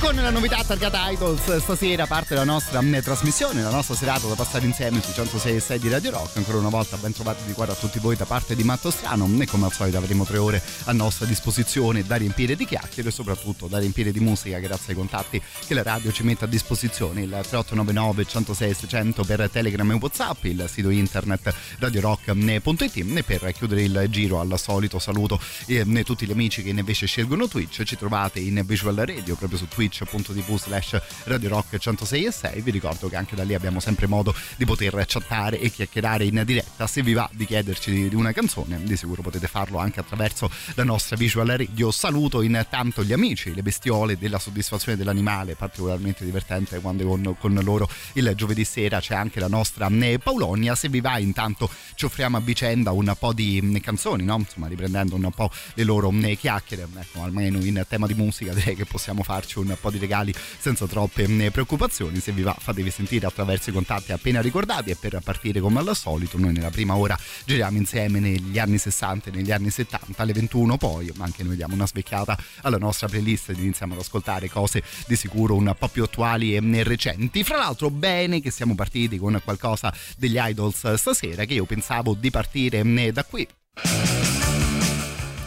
Con la novità targata Idols stasera parte la nostra mh, trasmissione, la nostra serata da passare insieme su 106 e 6 di Radio Rock. Ancora una volta ben trovati di cuore a tutti voi da parte di Matto Strano e come al solito avremo tre ore a nostra disposizione da riempire di chiacchiere e soprattutto da riempire di musica grazie ai contatti che la radio ci mette a disposizione. Il 3899 106 600 per Telegram e Whatsapp, il sito internet radiorock.it e per chiudere il giro al solito saluto eh, tutti gli amici che invece scelgono Twitch. Ci trovate in Visual Radio proprio su twitch.tv slash Radio Rock 106 e 6 vi ricordo che anche da lì abbiamo sempre modo di poter chattare e chiacchierare in diretta. Se vi va di chiederci di, una canzone di sicuro potete farlo anche attraverso la nostra visual radio. Saluto intanto gli amici le bestiole della soddisfazione dell'animale particolarmente divertente quando con, con loro il giovedì sera. C'è anche la nostra eh, Paulonia. Se vi va intanto ci offriamo a vicenda un po' di mm, canzoni no? insomma riprendendo un po' le loro mm, chiacchiere. Ecco almeno in tema di musica direi che possiamo farci un po' di regali senza troppe preoccupazioni. Se vi va, fatevi sentire attraverso i contatti appena ricordati. E per partire come al solito, noi nella prima ora giriamo insieme negli anni 60 e negli anni 70 alle 21. Poi anche noi diamo una svecchiata alla nostra playlist ed iniziamo ad ascoltare cose di sicuro un po' più attuali e recenti. Fra l'altro, bene che siamo partiti con qualcosa degli idols stasera, che io pensavo di partire da qui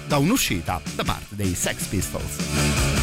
da un'uscita da parte dei Sex Pistols.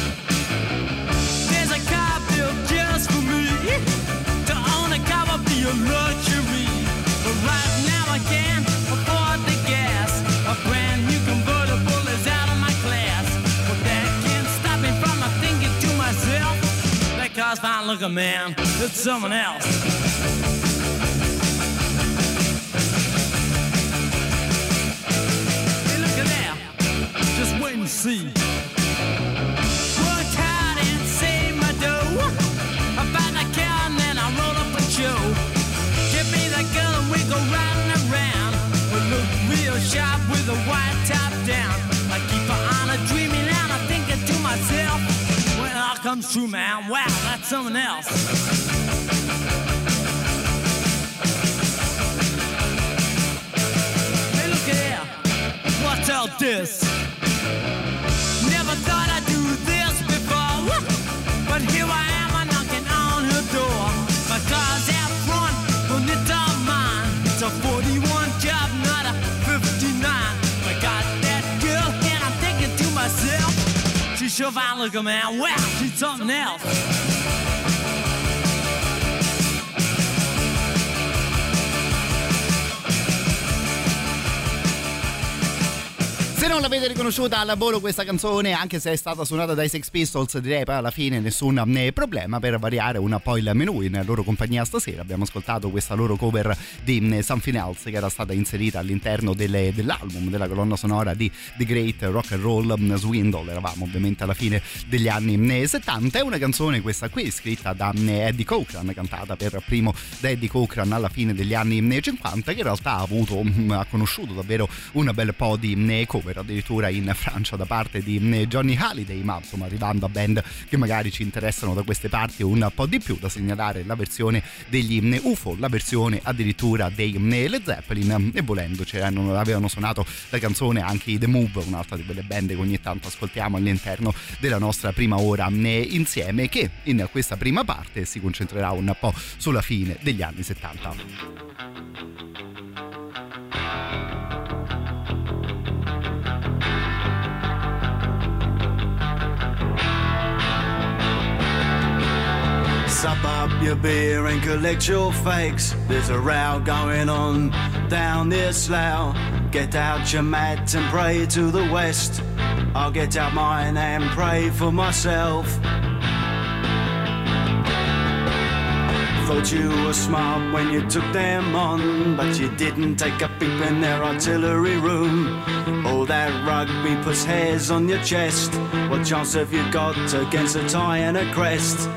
fine looking, man. It's someone else. Hey, look at there. Just wait and see. Comes true, man, wow, that's someone else. Hey, look at there. What's all this? Sjovallige man, wow, she's something else. Se non l'avete riconosciuta al volo questa canzone, anche se è stata suonata dai Sex Pistols, direi poi alla fine nessun eh, problema per variare un po' il menù in loro compagnia stasera. Abbiamo ascoltato questa loro cover di eh, Something Else che era stata inserita all'interno delle- dell'album, della colonna sonora di The Great Rock and Roll mm, Swindle. Eravamo ovviamente alla fine degli anni eh, 70. È una canzone questa qui scritta da Eddie Cochran, cantata per primo da Eddie Cochran alla fine degli anni eh, 50, che in realtà ha avuto, mm, ha conosciuto davvero un bel po' di eh, cover addirittura in Francia da parte di mm, Johnny Halliday, ma insomma arrivando a band che magari ci interessano da queste parti un po' di più, da segnalare la versione degli mm, UFO, la versione addirittura dei mm, Led Zeppelin e volendo c'erano, avevano suonato la canzone anche i The Move, un'altra di quelle band che ogni tanto ascoltiamo all'interno della nostra prima ora insieme, che in questa prima parte si concentrerà un po' sulla fine degli anni 70. Suburb your beer and collect your fakes. There's a row going on down this slough. Get out your mat and pray to the west. I'll get out mine and pray for myself. Thought you were smart when you took them on, but you didn't take a peep in their artillery room. All that rugby puts hairs on your chest. What chance have you got against a tie and a crest?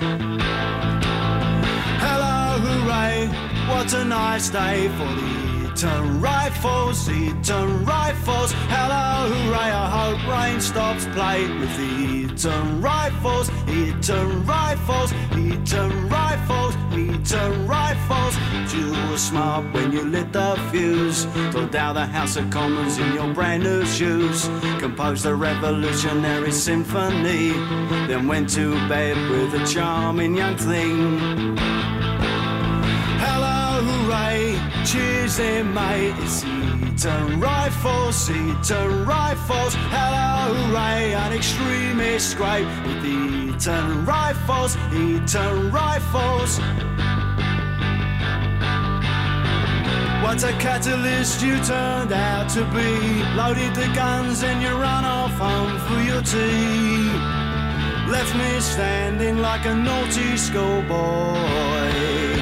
What a nice day for the Eton Rifles, Eton Rifles. Hello, hooray! I hope rain stops play with the Eton Rifles, Eton Rifles, Eton Rifles, Eton Rifles. You were smart when you lit the fuse. Tore down the House of Commons in your brand new shoes. Composed a revolutionary symphony. Then went to bed with a charming young thing. Cheers there, mate. It's Rifles, Eton Rifles. Hello, hooray, an extremist great with Eton Rifles, Eton Rifles. What a catalyst you turned out to be. Loaded the guns and you run off home for your tea. Left me standing like a naughty schoolboy.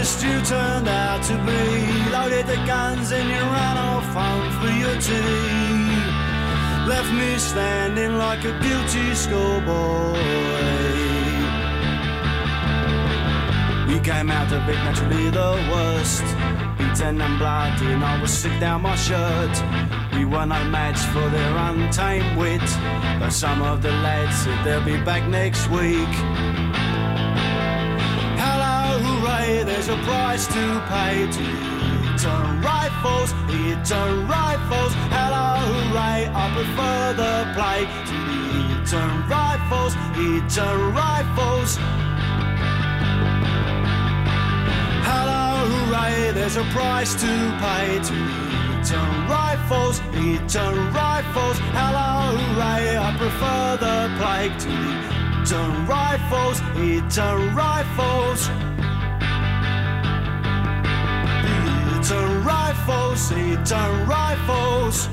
Catalyst you turned out to be. Loaded the guns and you ran off home for your tea. Left me standing like a guilty schoolboy. We came out of it naturally the worst. Beaten and bloody, and I was sick down my shirt. We were no match for their untamed wit. But some of the lads said they'll be back next week. Hello, there's a price to pay to Eton Rifles, Eton Rifles. Hello, hooray, I prefer the play to the Rifles, Eton Rifles. Hello, hooray, there's a price to pay to Eton Rifles, Eton Rifles. Hello, hooray, I prefer the plague to the Eton Rifles, Eton Rifles. Rifles, Eton Rifles.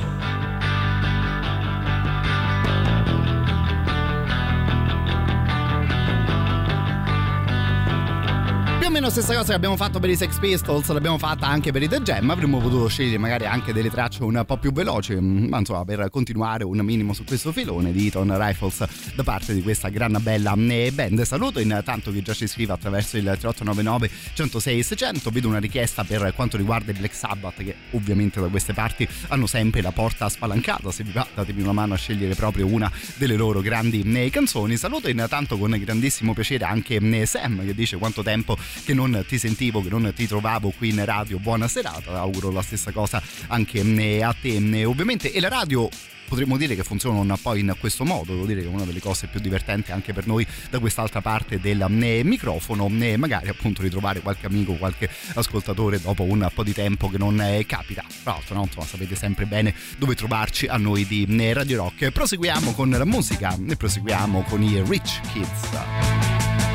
Più o meno stessa cosa che abbiamo fatto per i Sex Pistols, l'abbiamo fatta anche per i The Jam. Avremmo potuto scegliere magari anche delle tracce un po' più veloci, mm, ma insomma, per continuare un minimo su questo filone di Eton Rifles da parte di questa gran bella eh, band. Saluto intanto chi già ci scrive attraverso il 3899 106 600. Vedo una richiesta per quanto riguarda i Black Sabbath, che ovviamente da queste parti hanno sempre la porta spalancata. Se vi va, datemi una mano a scegliere proprio una delle loro grandi eh, canzoni. Saluto intanto con grandissimo piacere anche eh, Sam che dice quanto tempo che non ti sentivo, che non ti trovavo qui in radio. Buona serata, auguro la stessa cosa anche eh, a te eh, ovviamente. E la radio potremmo dire che funzionano un po' in questo modo, devo dire che è una delle cose più divertenti anche per noi da quest'altra parte del eh, microfono, magari appunto ritrovare qualche amico, qualche ascoltatore dopo un po' di tempo che non capita. Tra l'altro, no, insomma, sapete sempre bene dove trovarci a noi di Radio Rock. Proseguiamo con la musica e proseguiamo con i Rich Kids.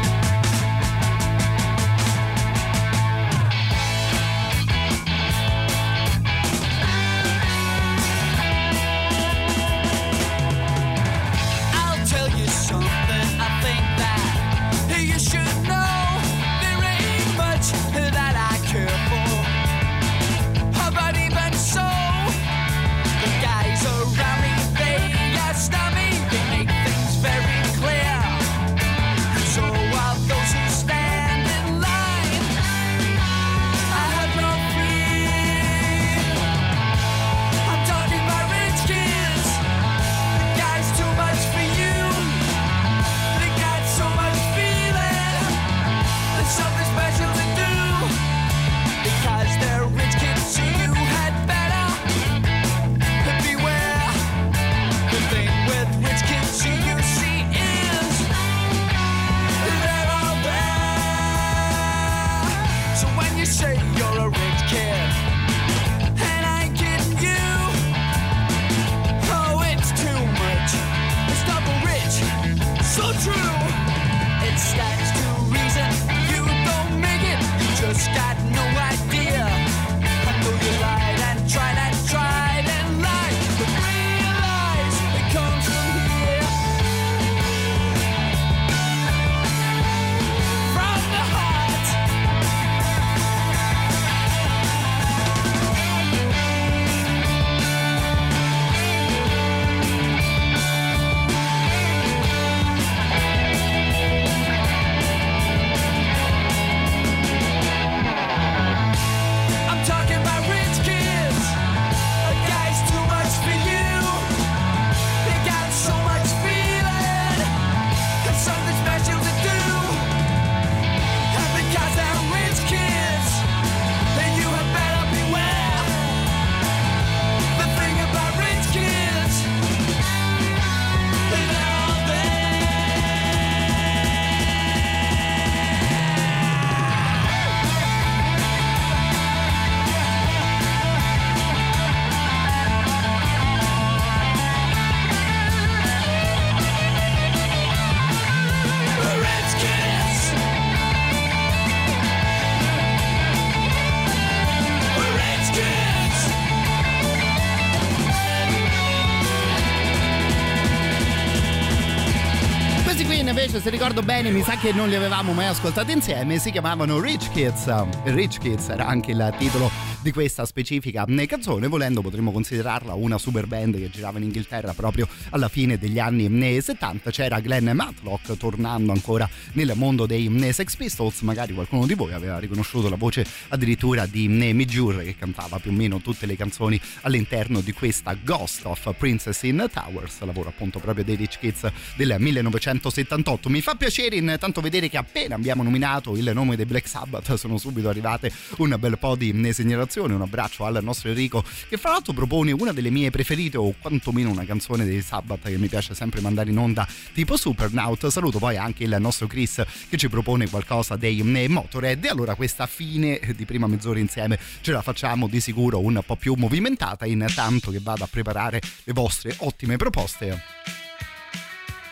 Invece, se ricordo bene, mi sa che non li avevamo mai ascoltati insieme, si chiamavano Rich Kids. Rich Kids era anche il titolo di questa specifica canzone, volendo potremmo considerarla una super band che girava in Inghilterra proprio alla fine degli anni 70. C'era Glenn Matlock tornando ancora nel mondo dei Sex Pistols, magari qualcuno di voi aveva riconosciuto la voce addirittura di Mijur che cantava più o meno tutte le canzoni all'interno di questa Ghost of Princess in Towers, lavoro appunto proprio dei Rich Kids del 1978. Mi fa piacere intanto vedere che appena abbiamo nominato il nome dei Black Sabbath sono subito arrivate un bel po' di segnalazioni. Un abbraccio al nostro Enrico che fra l'altro propone una delle mie preferite o quantomeno una canzone dei Sabbath che mi piace sempre mandare in onda tipo Supernaut. Saluto poi anche il nostro Chris che ci propone qualcosa dei Motorhead e allora questa fine di prima mezz'ora insieme ce la facciamo di sicuro un po' più movimentata intanto che vado a preparare le vostre ottime proposte.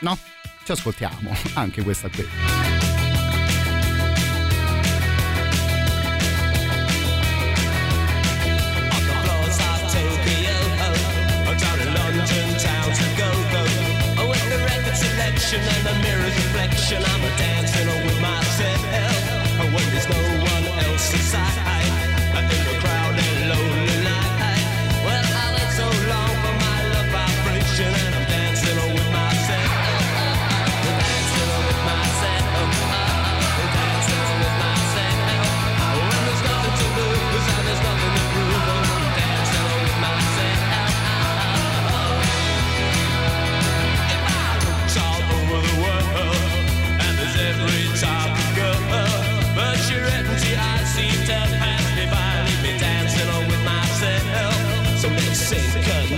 No? Ci ascoltiamo anche questa qui. And the mirror's reflection, I'm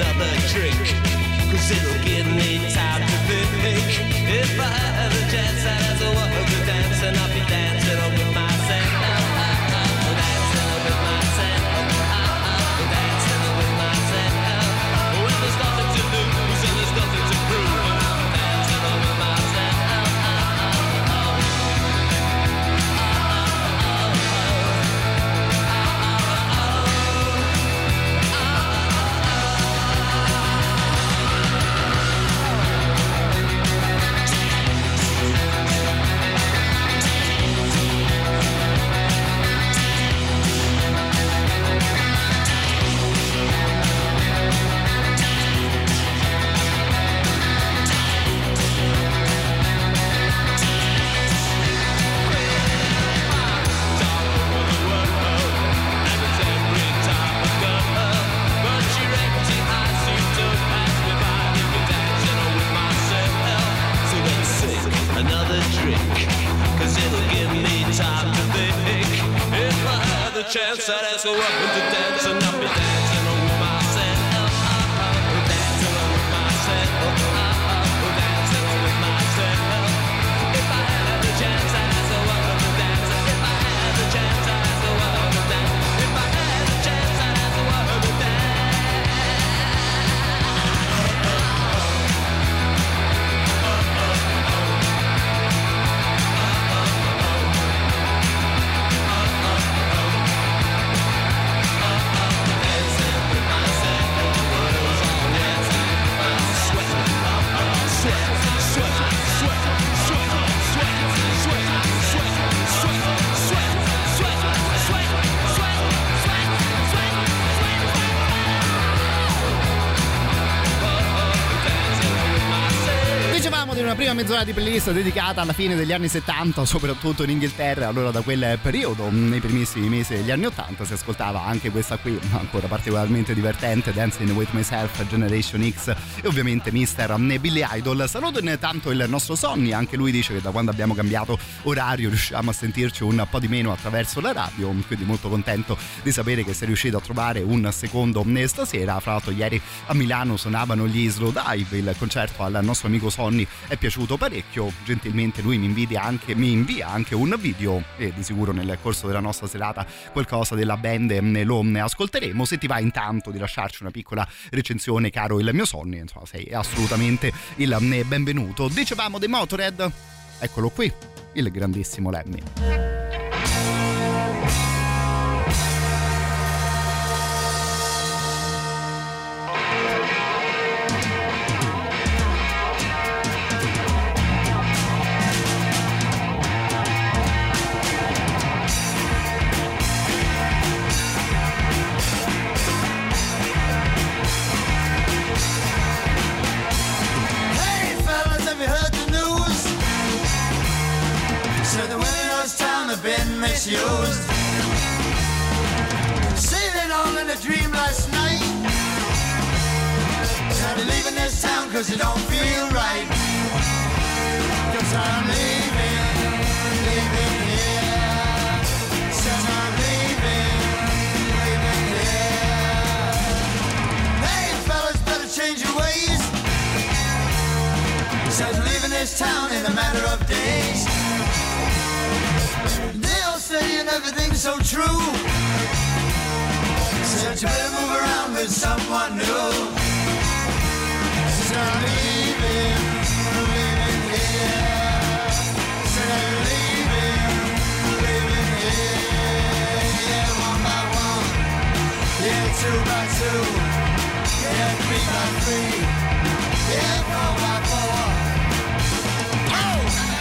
another drink, cause it'll give me time to think. If I had a chance, I'd as mezz'ora di playlist dedicata alla fine degli anni 70, soprattutto in Inghilterra, allora da quel periodo, nei primissimi mesi degli anni 80, si ascoltava anche questa qui, ancora particolarmente divertente, Dancing with Myself, Generation X e ovviamente Mr. Billy Idol. Saluto intanto il nostro Sonny, anche lui dice che da quando abbiamo cambiato orario riusciamo a sentirci un po' di meno attraverso la radio, quindi molto contento di sapere che sei riuscito a trovare un secondo stasera. Fra l'altro ieri a Milano suonavano gli Slow Dive, il concerto al nostro amico Sonny è piaciuto parecchio, gentilmente lui mi invia anche, mi invia anche un video e di sicuro nel corso della nostra serata qualcosa della band lo ascolteremo. Se ti va intanto di lasciarci una piccola recensione, caro il mio Sonny, insomma sei assolutamente il benvenuto. Dicevamo dei Motorhead, eccolo qui, il grandissimo Lemmy. Misused. Sailing on in a dream last night. Said leaving this town cause it don't feel right. Cause I'm leaving, leaving here. Said I'm leaving, leaving here. Hey fellas, better change your ways. Said leaving this town in a matter of days saying everything's so true. Said you better move around with someone new. Said I'm leaving, leaving here. Said I'm leaving, leaving here. Yeah, one by one. Yeah, two by two. Yeah, three by three. Yeah, four by four. town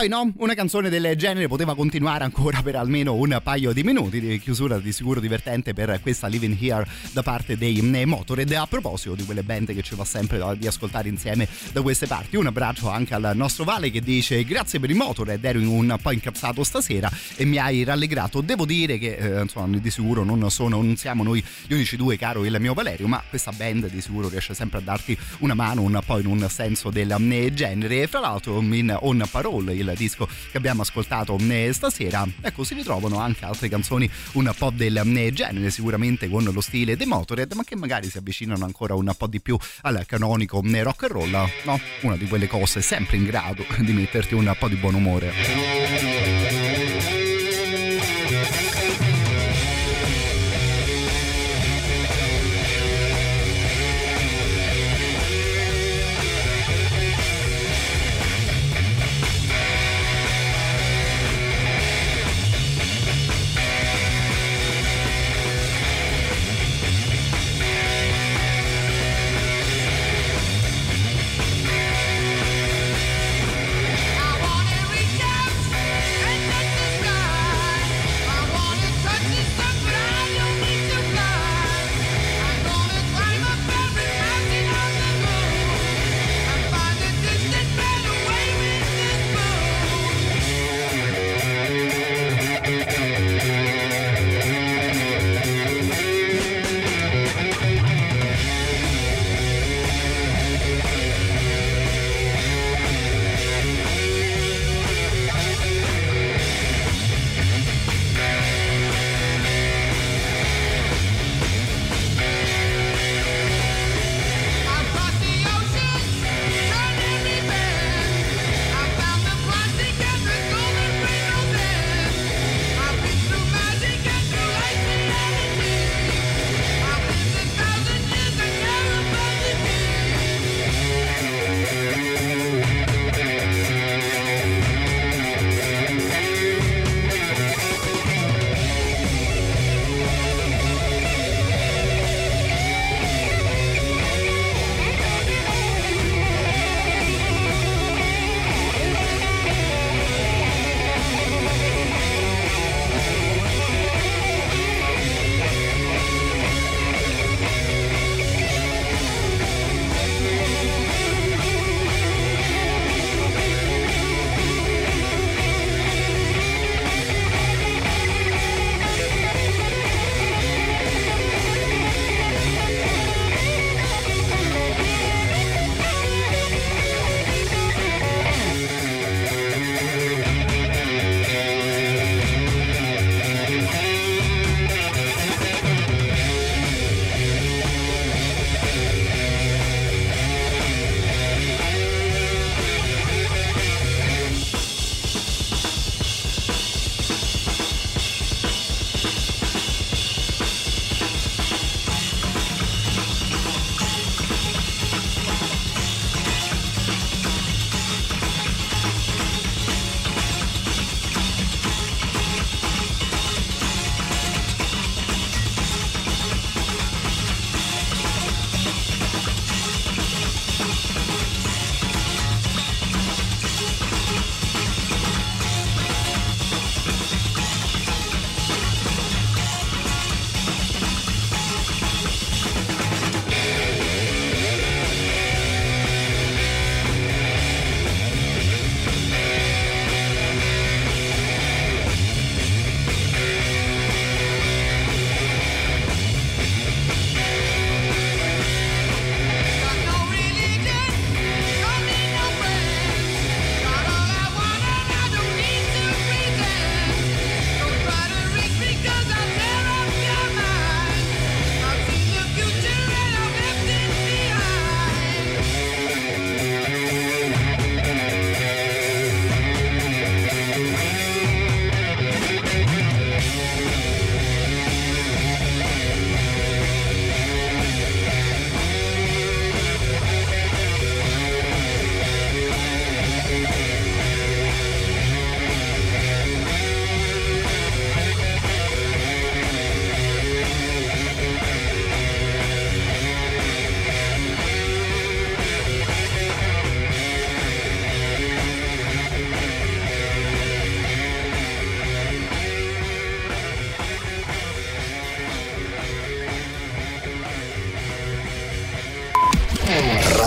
poi no, una canzone del genere poteva continuare ancora per almeno un paio di minuti di chiusura di sicuro divertente per questa Living Here da parte dei Motorhead. A proposito di quelle band che ci va sempre di ascoltare insieme da queste parti, un abbraccio anche al nostro Vale che dice grazie per i Motorhead, ero un po' incazzato stasera e mi hai rallegrato. Devo dire che eh, insomma di sicuro non, sono, non siamo noi gli unici due, caro il mio Valerio, ma questa band di sicuro riesce sempre a darti una mano un po' in un senso del eh, genere. E fra l'altro in On Parole, il disco che abbiamo ascoltato eh, stasera, ecco si ritrovano anche altre canzoni un po' del eh, genere, sicuramente con lo stile dei Motorhead, ma che magari si avvicinano ancora un po' di più al canonico eh, rock and roll, no? Una di quelle cose sempre in grado di metterti un po' di buon umore.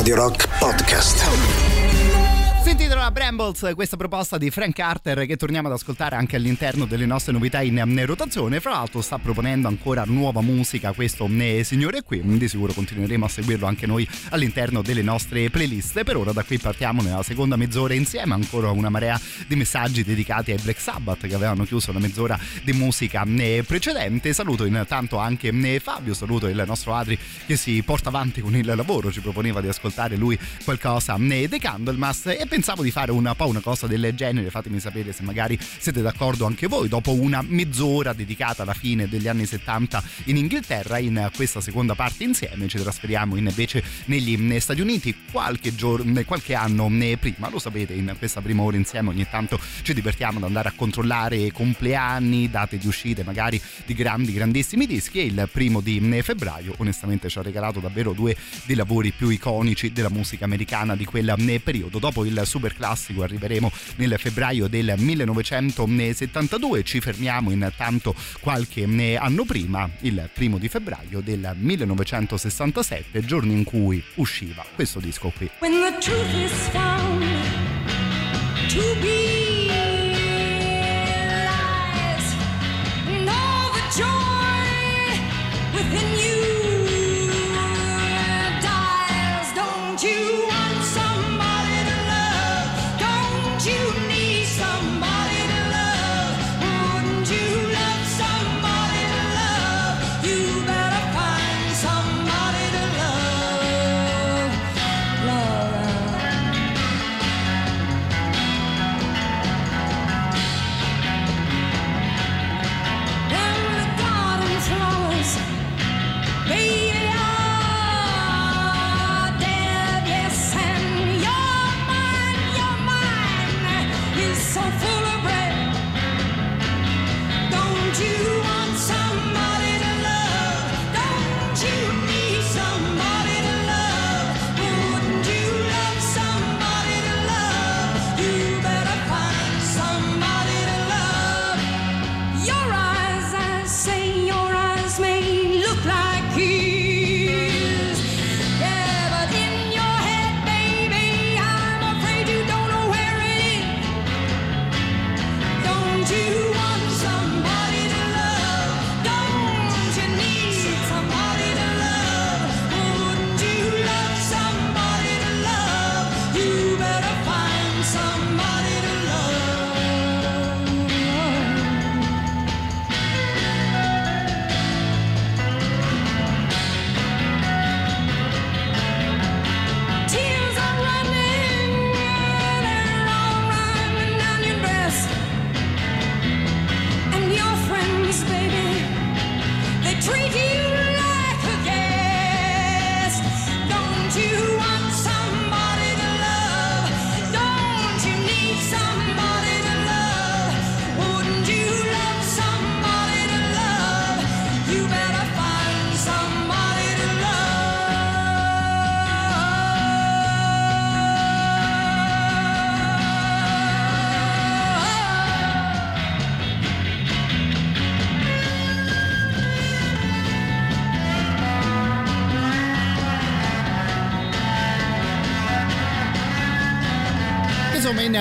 Radio Rock Podcast. Brambles questa proposta di Frank Carter che torniamo ad ascoltare anche all'interno delle nostre novità in eh, rotazione. Fra l'altro sta proponendo ancora nuova musica questo eh, signore qui, di sicuro continueremo a seguirlo anche noi all'interno delle nostre playlist. Per ora da qui partiamo nella seconda mezz'ora insieme, ancora una marea di messaggi dedicati ai Black Sabbath che avevano chiuso la mezz'ora di musica precedente. Saluto intanto anche Fabio, saluto il nostro Adri che si porta avanti con il lavoro, ci proponeva di ascoltare lui qualcosa dei Candlemas e pensavo di fare un po' una cosa del genere, fatemi sapere se magari siete d'accordo anche voi, dopo una mezz'ora dedicata alla fine degli anni 70 in Inghilterra, in questa seconda parte insieme ci trasferiamo invece negli Stati Uniti qualche, giorno, qualche anno prima, lo sapete in questa prima ora insieme ogni tanto ci divertiamo ad andare a controllare compleanni, date di uscite magari di grandi grandissimi dischi e il primo di febbraio onestamente ci ha regalato davvero due dei lavori più iconici della musica americana di quel periodo, dopo il super classico arriveremo nel febbraio del 1972 ci fermiamo intanto qualche anno prima il primo di febbraio del 1967 giorno in cui usciva questo disco qui. When the truth is found to be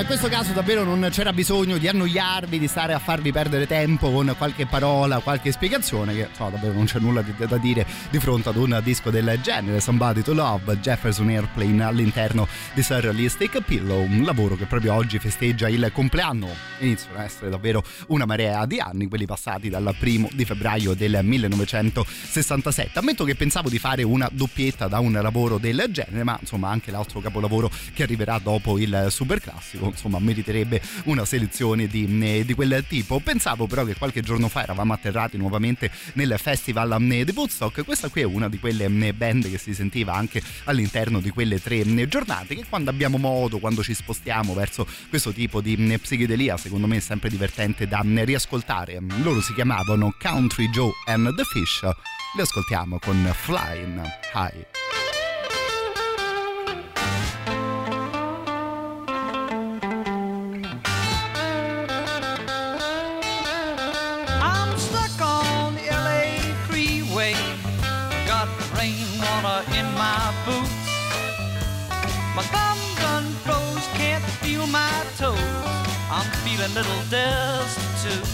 in questo caso davvero non c'era bisogno di annoiarvi, di stare a farvi perdere tempo con qualche parola, qualche spiegazione, che insomma, davvero non c'è nulla di- da dire di fronte ad un disco del genere. Somebody to Love, Jefferson Airplane all'interno di Surrealistic Pillow, un lavoro che proprio oggi festeggia il compleanno. Iniziano ad essere davvero una marea di anni, quelli passati dal primo di febbraio del 1967. Ammetto che pensavo di fare una doppietta da un lavoro del genere, ma insomma anche l'altro capolavoro che arriverà dopo il super classico, insomma meriterebbe una selezione di, di quel tipo. Pensavo però che qualche giorno fa eravamo atterrati nuovamente nel festival eh, di Woodstock, questa qui è una di quelle eh, band che si sentiva anche all'interno di quelle tre eh, giornate che quando abbiamo modo, quando ci spostiamo verso questo tipo di eh, psichedelia, secondo me è sempre divertente da eh, riascoltare. Loro si chiamavano Country Joe and the Fish, li ascoltiamo con Flying High. even little destitute.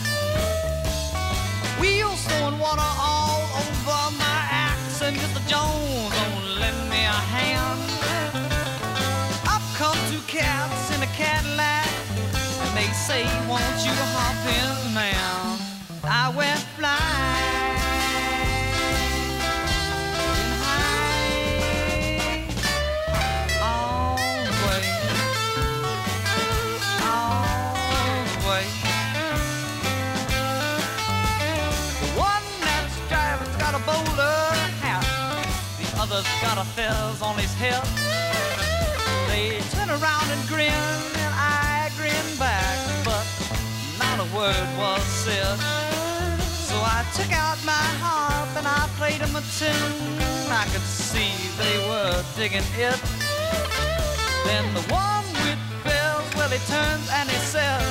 We used to water all feathers on his head. They turn around and grin, and I grin back, but not a word was said. So I took out my harp and I played him a tune. I could see they were digging it. Then the one with bells, well, he turns and he says,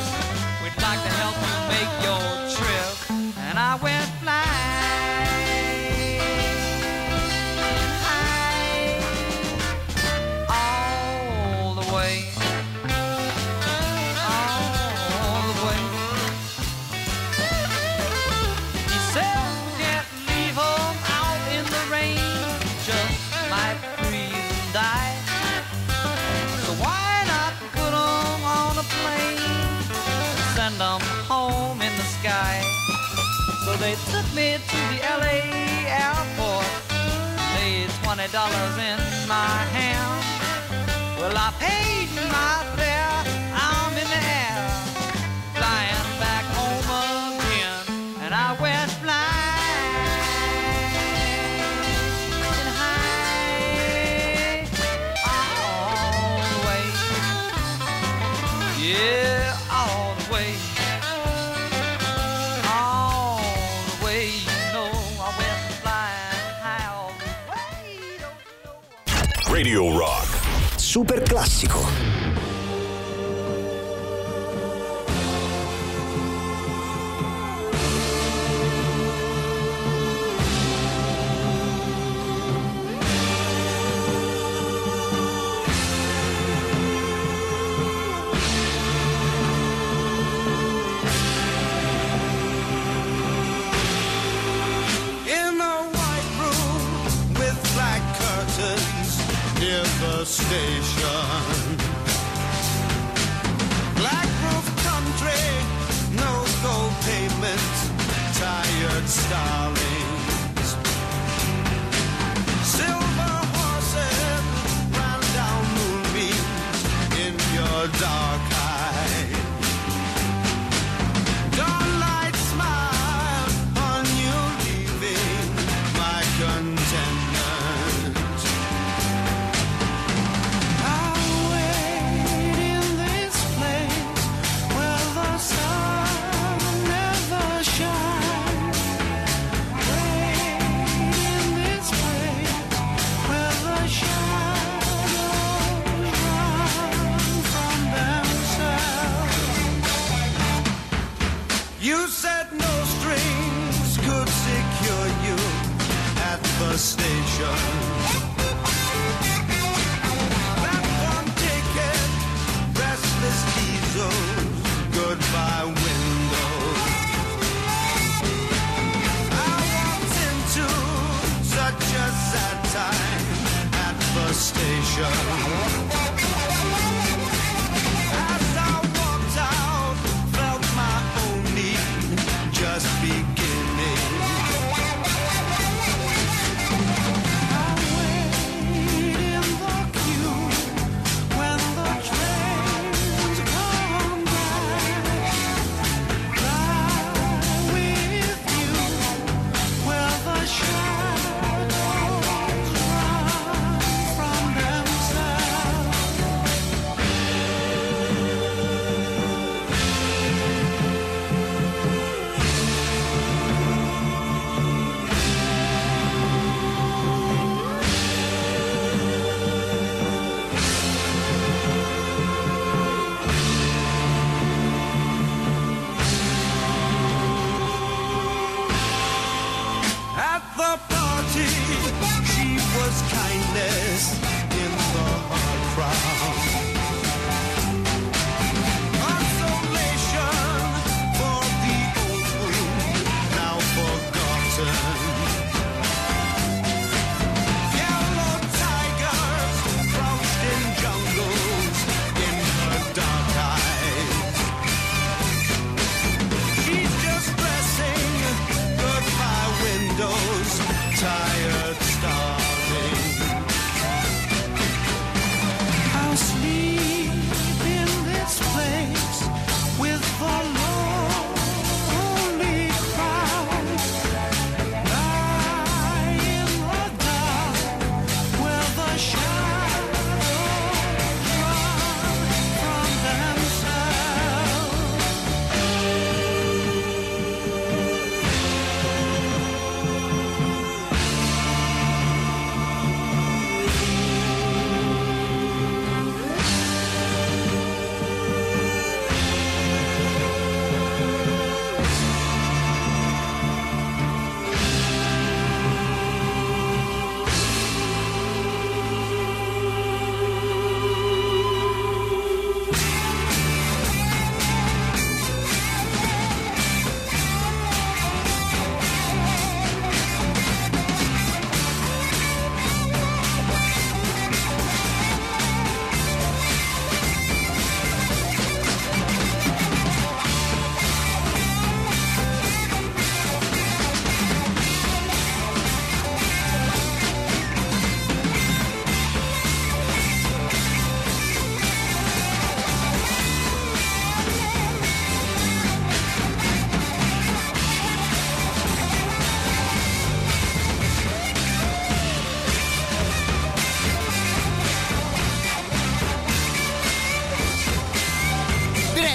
We'd like to help you make your trip. And I went flying. dollars in my hand. Well, I paid. super classico. station.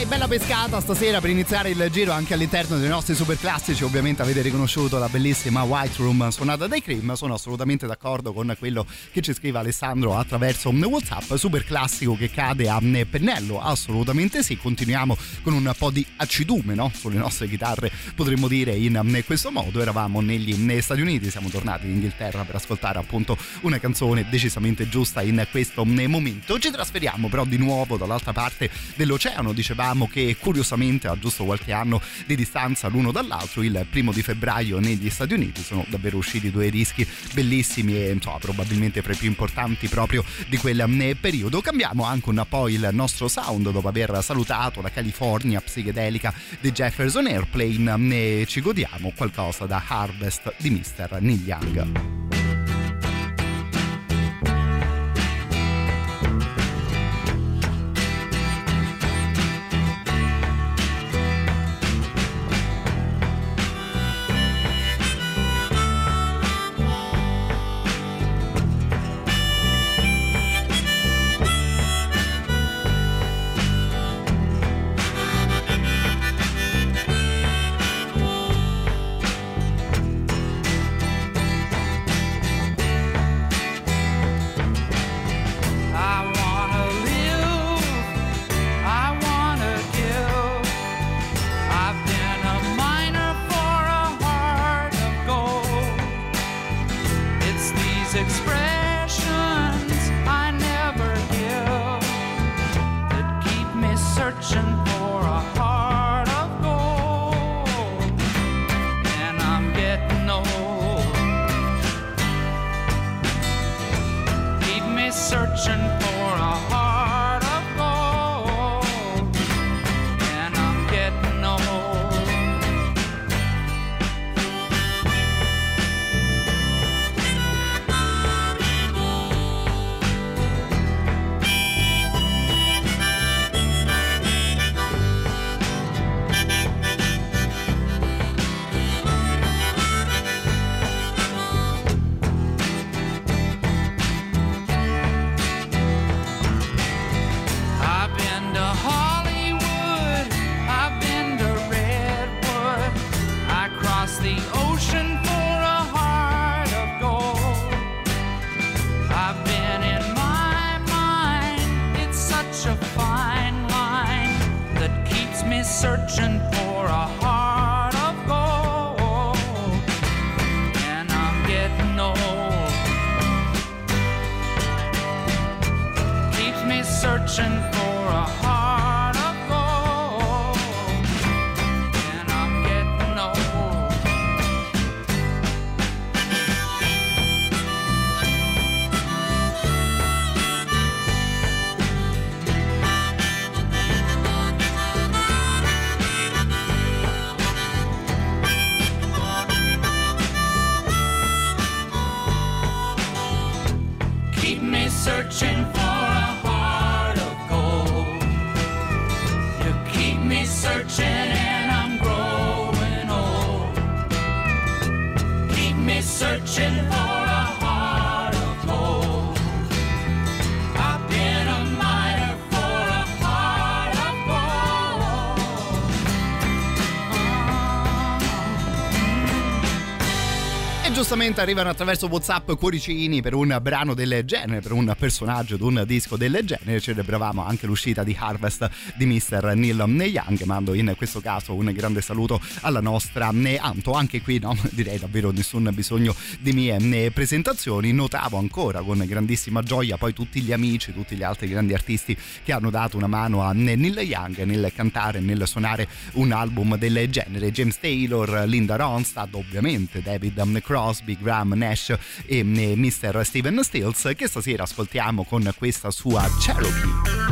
Bella pescata stasera per iniziare il giro anche all'interno dei nostri super classici. Ovviamente avete riconosciuto la bellissima White Room suonata dai Cream. Sono assolutamente d'accordo con quello che ci scrive Alessandro attraverso WhatsApp. Super classico che cade a pennello, assolutamente sì. Continuiamo con un po' di acidume no? sulle nostre chitarre, potremmo dire in questo modo. Eravamo negli Stati Uniti, siamo tornati in Inghilterra per ascoltare appunto una canzone decisamente giusta in questo momento. Ci trasferiamo però di nuovo dall'altra parte dell'oceano, dicevamo che curiosamente a giusto qualche anno di distanza l'uno dall'altro, il primo di febbraio negli Stati Uniti sono davvero usciti due dischi bellissimi e insomma, probabilmente fra i più importanti proprio di quel mm, periodo. Cambiamo anche un po' il nostro sound dopo aver salutato la California psichedelica di Jefferson Airplane mm, e ci godiamo qualcosa da Harvest di Mr. Neil Young. E giustamente arrivano attraverso WhatsApp cuoricini per un brano del genere, per un personaggio di un disco del genere. Celebravamo anche l'uscita di Harvest di Mr. Neil Young. Mando in questo caso un grande saluto alla nostra Anto. Anche qui, no, direi davvero nessun bisogno di mie presentazioni. Notavo ancora con grandissima gioia poi tutti gli amici, tutti gli altri grandi artisti che hanno dato una mano a Neil Young nel cantare, nel suonare un album del genere. James Taylor, Linda Ronstadt, ovviamente David Crosby, Graham Nash e eh, Mr. Steven Stills che stasera ascoltiamo con questa sua Cherokee.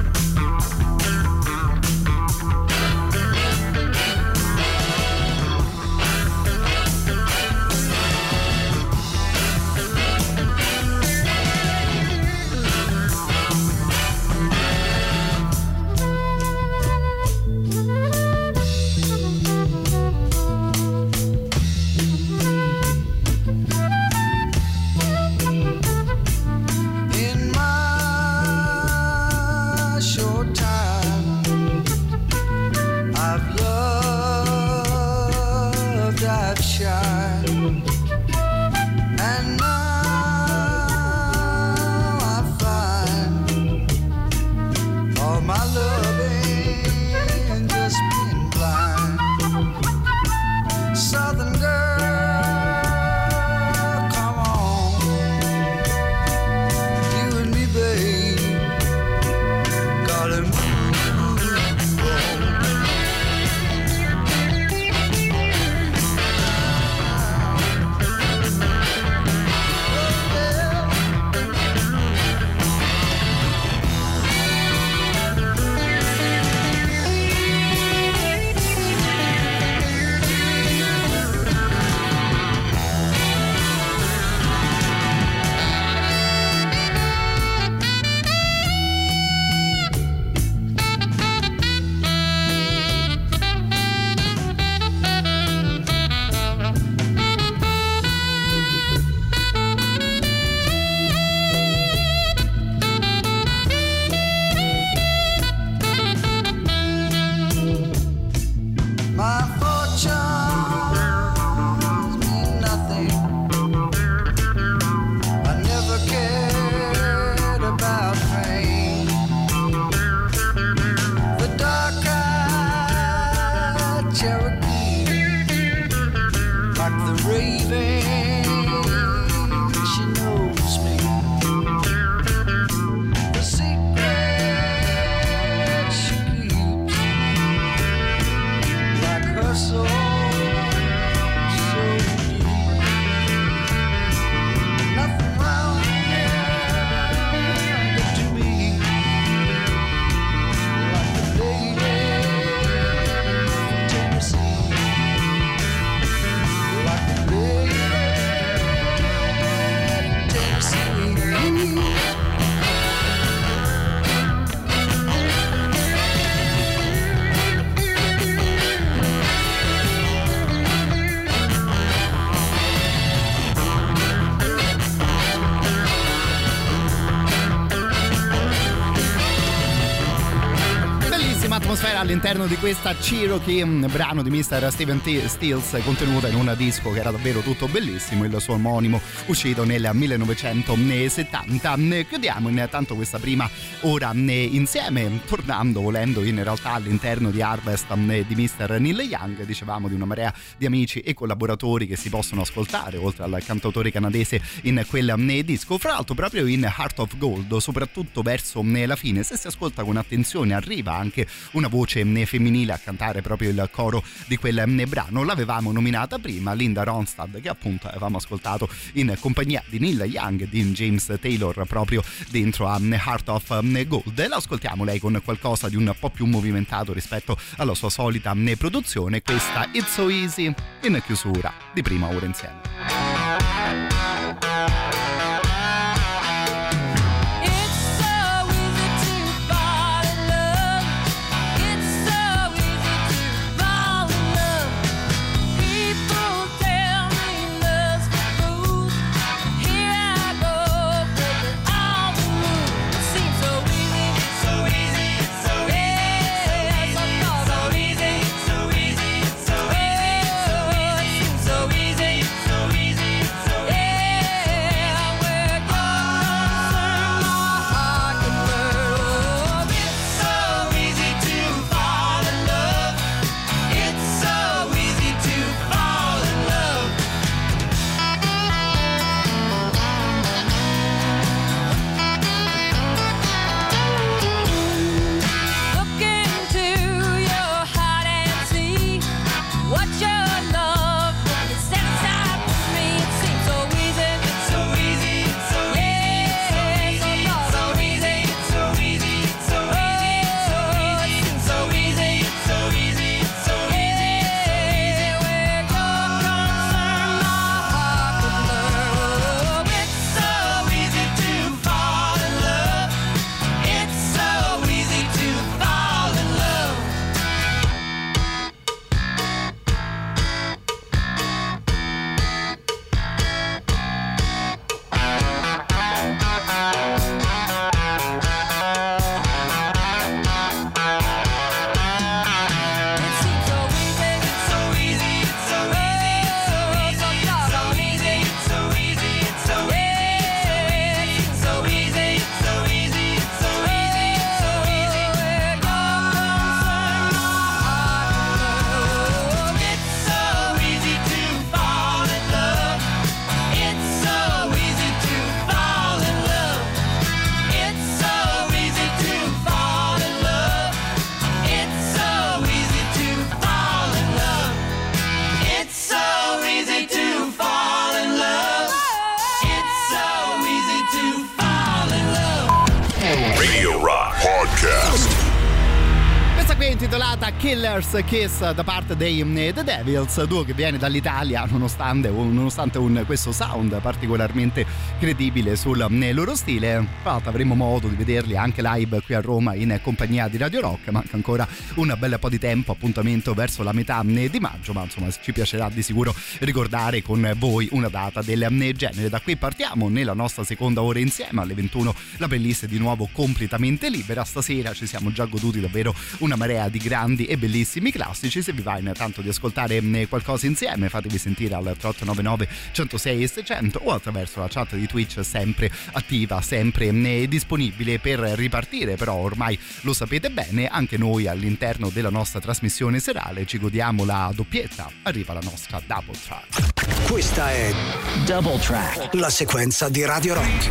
All'interno di questa Cherokee, brano di Mr. Steven T- Stills contenuta in un disco che era davvero tutto bellissimo, il suo omonimo uscito nel 1970. Chiudiamo intanto questa prima ora insieme, tornando volendo in realtà all'interno di Harvest di Mr. Neil Young, dicevamo di una marea di amici e collaboratori che si possono ascoltare oltre al cantautore canadese in quel disco, fra l'altro proprio in Heart of Gold, soprattutto verso la fine, se si ascolta con attenzione arriva anche una voce femminile a cantare proprio il coro di quel brano. L'avevamo nominata prima Linda Ronstadt che appunto avevamo ascoltato in compagnia di Neil Young e di James Taylor proprio dentro a Heart of Gold. E l'ascoltiamo lei con qualcosa di un po' più movimentato rispetto alla sua solita produzione. Questa It's So Easy in chiusura di prima ora insieme. Killer's Kiss da parte dei eh, The Devils, duo che viene dall'Italia nonostante, nonostante un- questo sound particolarmente credibile sul eh, loro stile. Tra avremo modo di vederli anche live qui a Roma in compagnia di Radio Rock, manca ancora un bel po' di tempo, appuntamento verso la metà eh, di maggio, ma insomma ci piacerà di sicuro ricordare con voi una data del eh, genere. Da qui partiamo nella nostra seconda ora insieme alle 21 la playlist è di nuovo completamente libera. Stasera ci siamo già goduti davvero una marea di grandi e bellissimi classici. Se vi va intanto di ascoltare eh, qualcosa insieme, fatevi sentire al 3899 106 e 600 o attraverso la chat di Twitch sempre attiva, sempre eh, disponibile per ripartire. Però ormai lo sapete bene, anche noi all'interno della nostra trasmissione serale ci godiamo la doppietta. Arriva la nostra double track. Questa è Double Track, la sequenza di Radio Rock.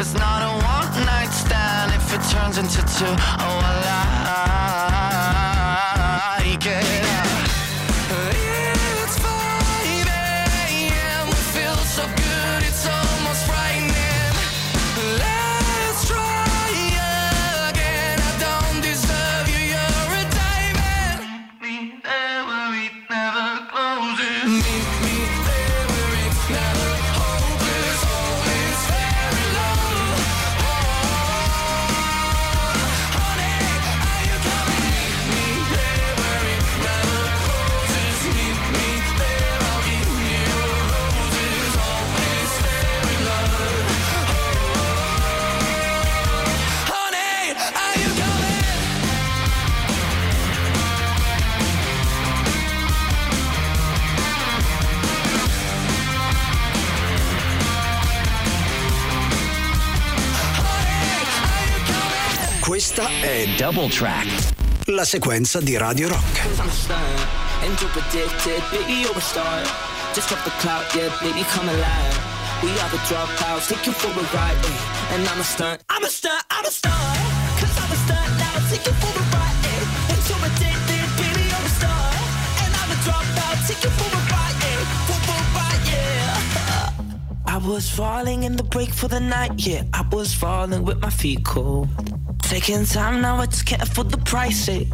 It's not a one night stand if it turns into two. Oh, I like Double Track. La sequenza di Radio Rock. I'm stunned and too predicted, baby, you're a star. Just off the cloud, yeah, baby, come alive. We are the dropouts, take you for a ride, eh, and I'm a stunt. I'm a stunt, I'm a stunt. Cause I'm a stunt now, take you for a ride, eh, and too addicted, baby, you're a star. And I'm a dropout, take you for a ride, eh, for a ride, yeah. I was falling in the break for the night, yeah. I was falling with my feet cool. Taking time now, I just the price, eh.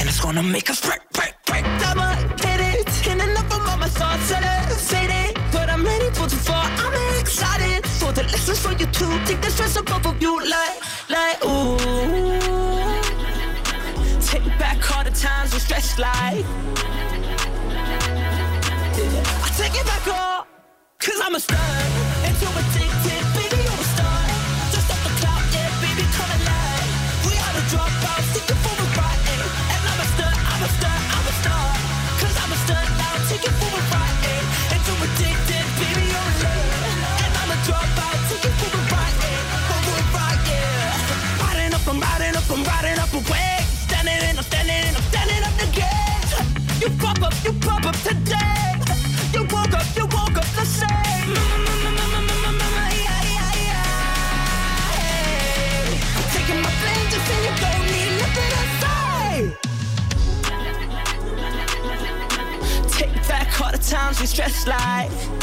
And it's gonna make us break, break, break. I'm a hit it, and enough all my thoughts elevated. But I'm ready for the fall, I'm excited for the lessons for you too. Take the stress off of you, like, like, ooh. Take back all the times we stressed like. I take it back all. she stressed like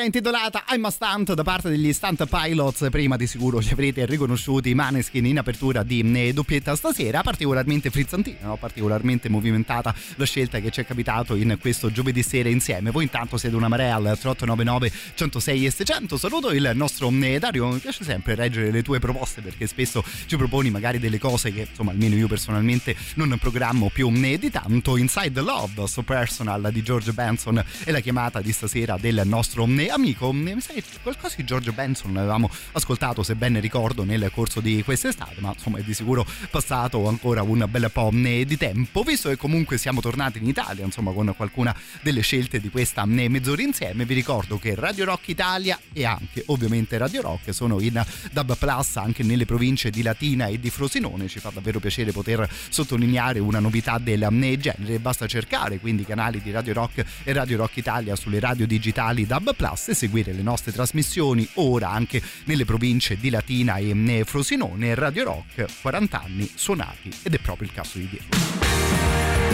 era intitolata I'm a Stunt da parte degli Stunt Pilots. Prima di sicuro ci avrete riconosciuti i Maneskin in apertura di eh, doppietta stasera. Particolarmente frizzantina, no? particolarmente movimentata la scelta che ci è capitato in questo giovedì sera insieme. Voi intanto siete una marea al 3899 106 e 600. Saluto il nostro eh, Dario. Mi piace sempre leggere le tue proposte perché spesso ci proponi magari delle cose che insomma almeno io personalmente non programmo più né di tanto. Inside Love, So Personal di George Benson è la chiamata di stasera del nostro eh, amico. Mi sa che qualcosa di George Benson l'avevamo ascoltato, se ben ricordo, nel corso di quest'estate, ma insomma è di sicuro passato ancora un bel po' di tempo. Visto che comunque siamo tornati in Italia, insomma, con qualcuna delle scelte di questa mezz'ora insieme, vi ricordo che Radio Rock Italia e anche ovviamente Radio Rock sono in Dub Plus anche nelle province di Latina e di Frosinone. Ci fa davvero piacere poter sottolineare una novità del genere. Basta cercare quindi i canali di Radio Rock e Radio Rock Italia sulle radio digitali Dub Plus e seguire le nostre trasmissioni ora anche nelle province di Latina e eh, Frosinone. Radio Rock 40 anni suonati ed è proprio il caso di dirlo.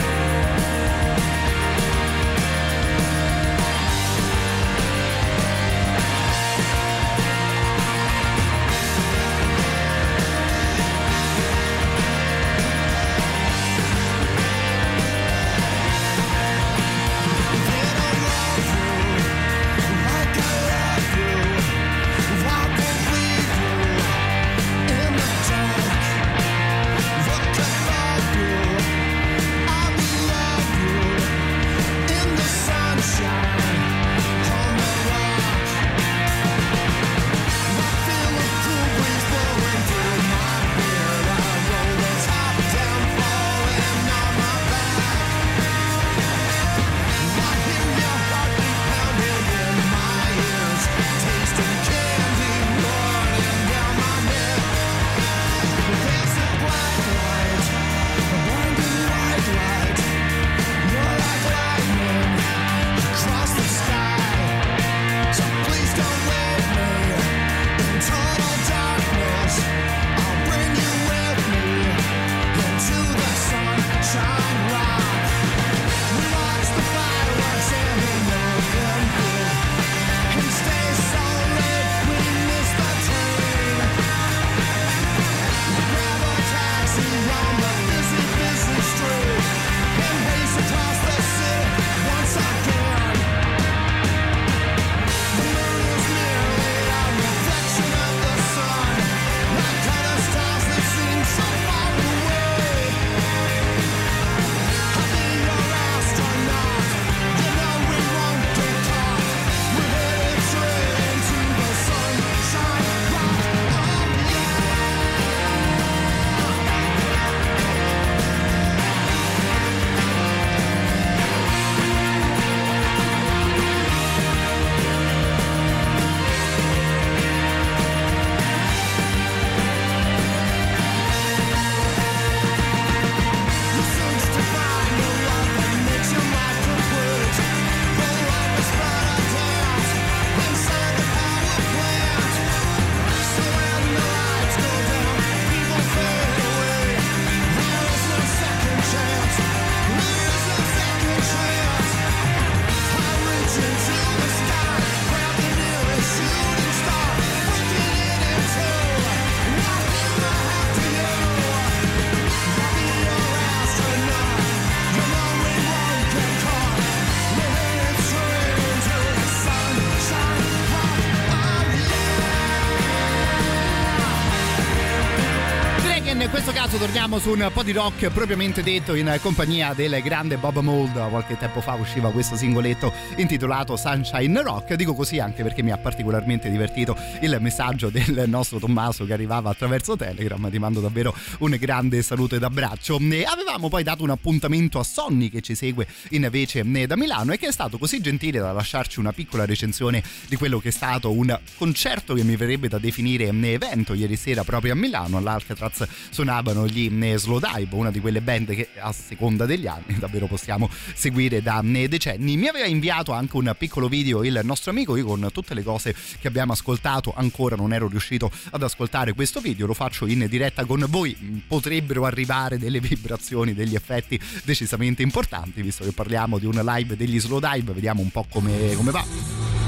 Torniamo su un po' di rock propriamente detto in compagnia del grande Bob Mold. Qualche tempo fa usciva questo singoletto intitolato Sunshine Rock. Dico così anche perché mi ha particolarmente divertito il messaggio del nostro Tommaso che arrivava attraverso Telegram. Ti mando davvero un grande saluto ed abbraccio. E avevamo poi dato un appuntamento a Sonny che ci segue invece da Milano e che è stato così gentile da lasciarci una piccola recensione di quello che è stato un concerto che mi verrebbe da definire evento ieri sera proprio a Milano. All'Alcatraz suonavano gli Slow Dive, una di quelle band che a seconda degli anni davvero possiamo seguire da decenni. Mi aveva inviato anche un piccolo video il nostro amico, io con tutte le cose che abbiamo ascoltato ancora non ero riuscito ad ascoltare questo video, lo faccio in diretta con voi, potrebbero arrivare delle vibrazioni, degli effetti decisamente importanti, visto che parliamo di un live degli Slow Dive, vediamo un po' come, come va.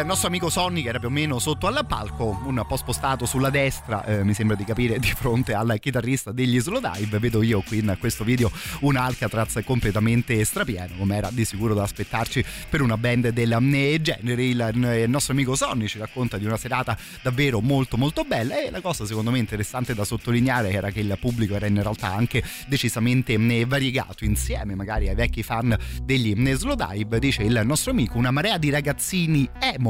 Il nostro amico Sonny che era più o meno sotto al palco, un po' spostato sulla destra, eh, mi sembra di capire, di fronte al chitarrista degli Slow Dive. Vedo io qui in questo video un Alcatraz completamente strapieno, come era di sicuro da aspettarci per una band del genere. Il, il nostro amico Sonny ci racconta di una serata davvero molto molto bella e la cosa secondo me interessante da sottolineare era che il pubblico era in realtà anche decisamente variegato insieme magari ai vecchi fan degli Slow Dive, dice il nostro amico, una marea di ragazzini emo.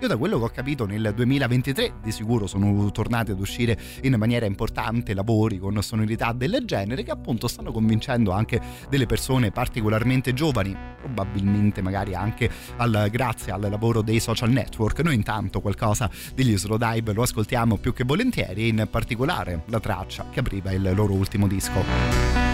Io da quello che ho capito nel 2023 di sicuro sono tornati ad uscire in maniera importante lavori con sonorità del genere che appunto stanno convincendo anche delle persone particolarmente giovani, probabilmente magari anche al, grazie al lavoro dei social network. Noi intanto qualcosa degli Slow Dive lo ascoltiamo più che volentieri, in particolare la traccia che apriva il loro ultimo disco.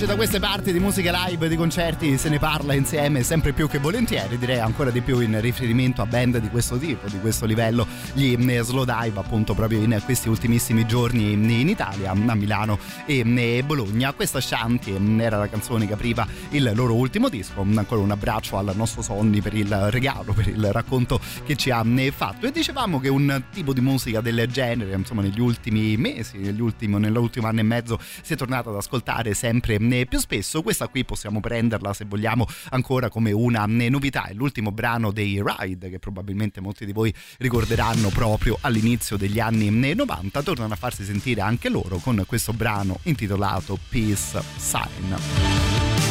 Spostiamoci da queste parti di musica live, di concerti, se ne parla insieme sempre più che volentieri, direi ancora di più in riferimento a band di questo tipo, di questo livello, gli eh, Slow Dive appunto proprio in questi ultimissimi giorni in Italia, a Milano e Bologna. Questa Shanti era la canzone che apriva il loro ultimo disco, ancora un abbraccio al nostro Sonny per il regalo, per il racconto che ci ha fatto e dicevamo che un tipo di musica del genere, insomma negli ultimi mesi, negli ultimi, nell'ultimo anno e mezzo si è tornato ad ascoltare sempre più spesso. Questa qui possiamo prenderla se vogliamo ancora come una novità. È l'ultimo brano dei Ride che probabilmente molti di voi ricorderanno proprio all'inizio degli anni 90. Tornano a farsi sentire anche loro con questo brano intitolato Peace Sign.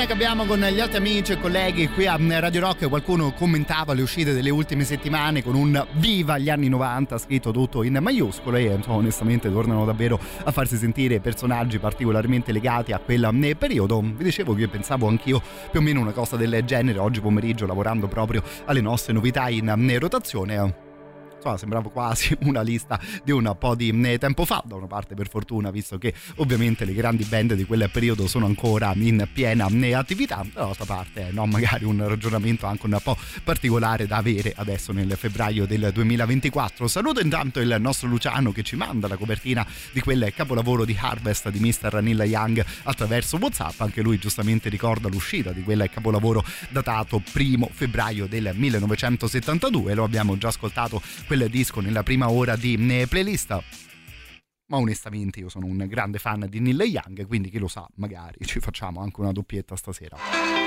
Chattina che abbiamo con gli altri amici e colleghi qui a Radio Rock qualcuno commentava le uscite delle ultime settimane con un viva gli anni 90 scritto tutto in maiuscolo e insomma, onestamente tornano davvero a farsi sentire personaggi particolarmente legati a quel eh, periodo. Vi dicevo che pensavo anch'io più o meno una cosa del genere oggi pomeriggio lavorando proprio alle nostre novità in eh, rotazione insomma sembrava quasi una lista di un po' di eh, tempo fa, da una parte per fortuna, visto che ovviamente le grandi band di quel periodo sono ancora in piena eh, attività, dall'altra parte no, magari un ragionamento anche un po' particolare da avere adesso nel febbraio del 2024. Saluto intanto il nostro Luciano che ci manda la copertina di quel capolavoro di Harvest di Mr. Neil Young attraverso Whatsapp, anche lui giustamente ricorda l'uscita di quel capolavoro datato primo febbraio del 1972, lo abbiamo già ascoltato quel disco nella prima ora di eh, playlist ma onestamente io sono un grande fan di Neil Young, quindi chi lo sa, magari ci facciamo anche una doppietta stasera.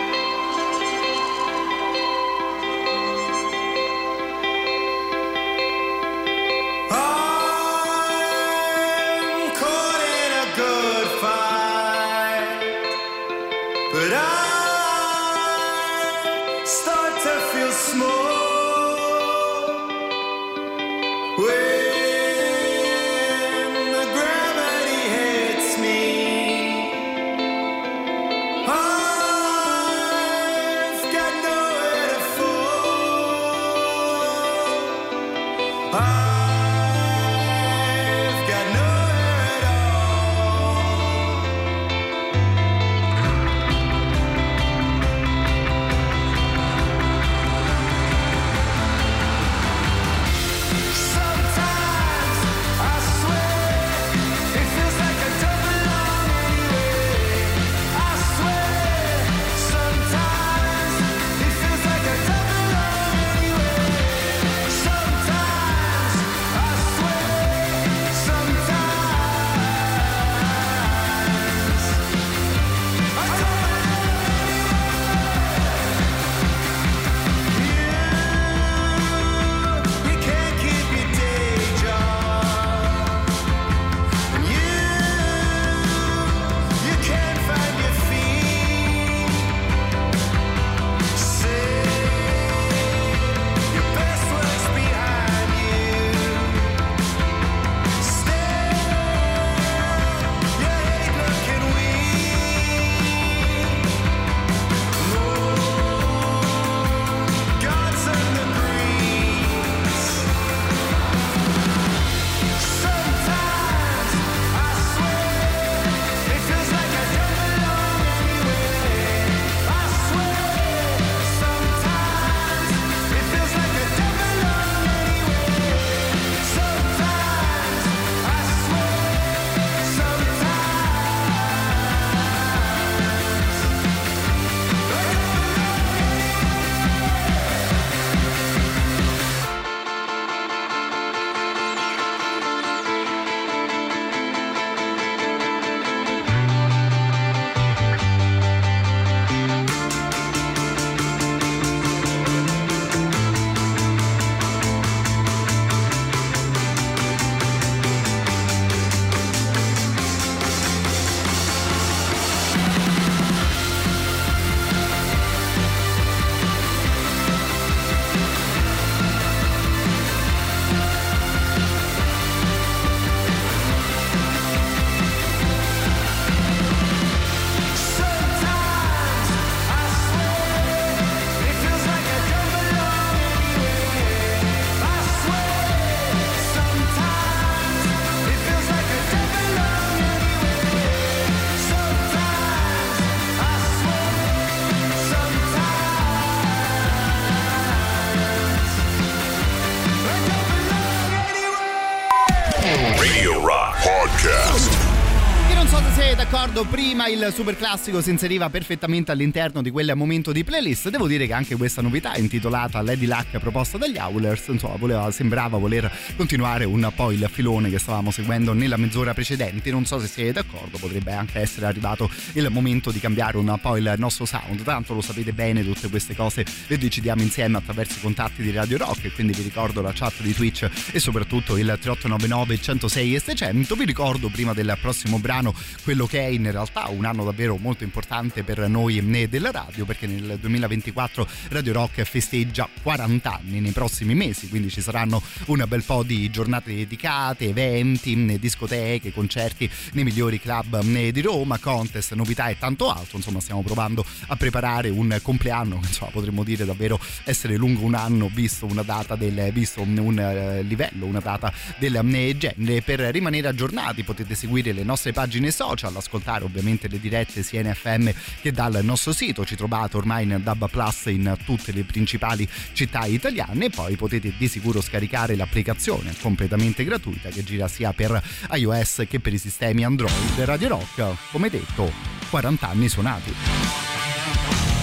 Sei d'accordo, prima il super classico si inseriva perfettamente all'interno di quel momento di playlist. Devo dire che anche questa novità intitolata Lady Luck proposta dagli Howlers, insomma, voleva, sembrava voler continuare un po' il filone che stavamo seguendo nella mezz'ora precedente. Non so se siete d'accordo, potrebbe anche essere arrivato il momento di cambiare un po' il nostro sound. Tanto lo sapete bene, tutte queste cose le decidiamo insieme attraverso i contatti di Radio Rock e quindi vi ricordo la chat di Twitch e soprattutto il 3899 106 e 600. Vi ricordo prima del prossimo brano quello che è in realtà un anno davvero molto importante per noi né della radio perché nel 2024 Radio Rock festeggia 40 anni nei prossimi mesi, quindi ci saranno un bel po' di giornate dedicate, eventi, discoteche, concerti nei migliori club di Roma, contest, novità e tanto altro. Insomma, stiamo provando a preparare un compleanno, insomma, potremmo dire davvero essere lungo un anno visto una data del visto un, eh, livello, una data del genere. Per rimanere aggiornati potete seguire le nostre pagine social, ascoltare ovviamente le dirette sia in FM che dal nostro sito. Ci trovate ormai in DAB Plus in tutte le principali città italiane e poi potete di sicuro scaricare l'applicazione completamente gratuita che gira sia per iOS che per i sistemi Android Radio Rock, come detto, 40 anni suonati.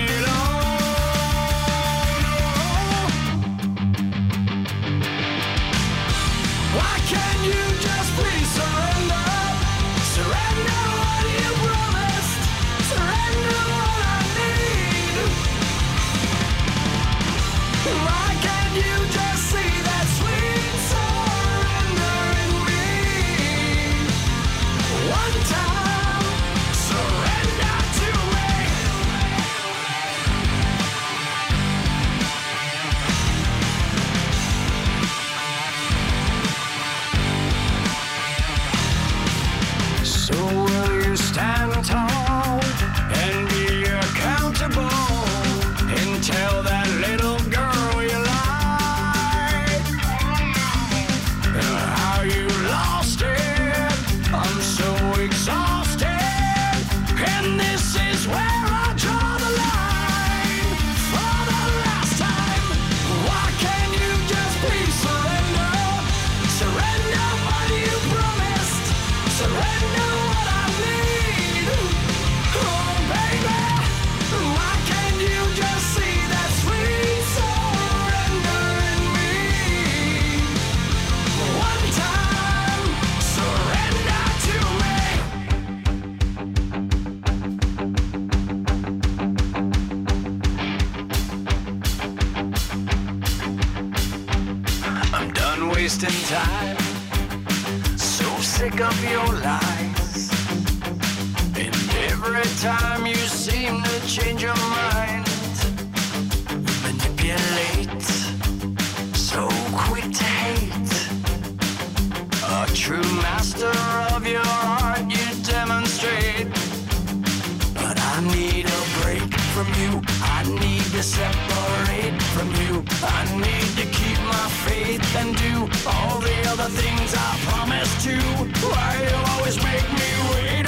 wasting time. So sick of your lies. And every time you seem to change your mind, you manipulate. So quick to hate. A true master of your art, you demonstrate. But I need a break from you. I need to separate from you. I need to keep my faith and do all the other things I promised to. Why you always make me wait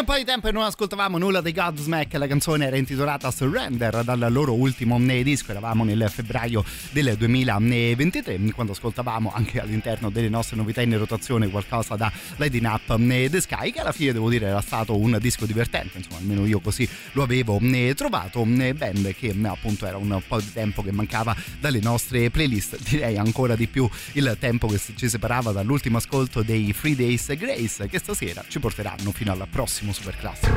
Un po' di tempo e non ascoltavamo nulla dei Godsmack, la canzone era intitolata Surrender dal loro ultimo disco, eravamo nel febbraio del 2023 quando ascoltavamo anche all'interno delle nostre novità in rotazione qualcosa da Lighting Up The Sky che alla fine devo dire era stato un disco divertente, insomma almeno io così lo avevo eh, trovato, eh, band che eh, appunto era un po' di tempo che mancava dalle nostre playlist, direi ancora di più il tempo che ci separava dall'ultimo ascolto dei Free Days Grace che stasera ci porteranno fino al prossimo super classico.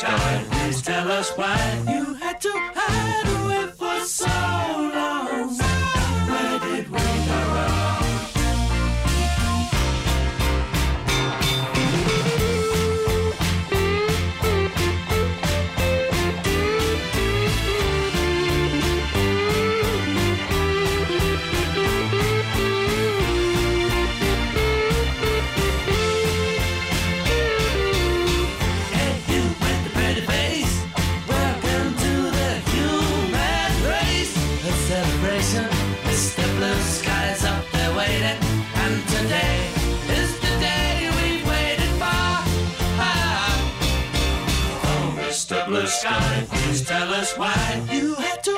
Please tell us why you had to hide. sky. Please tell us why you had to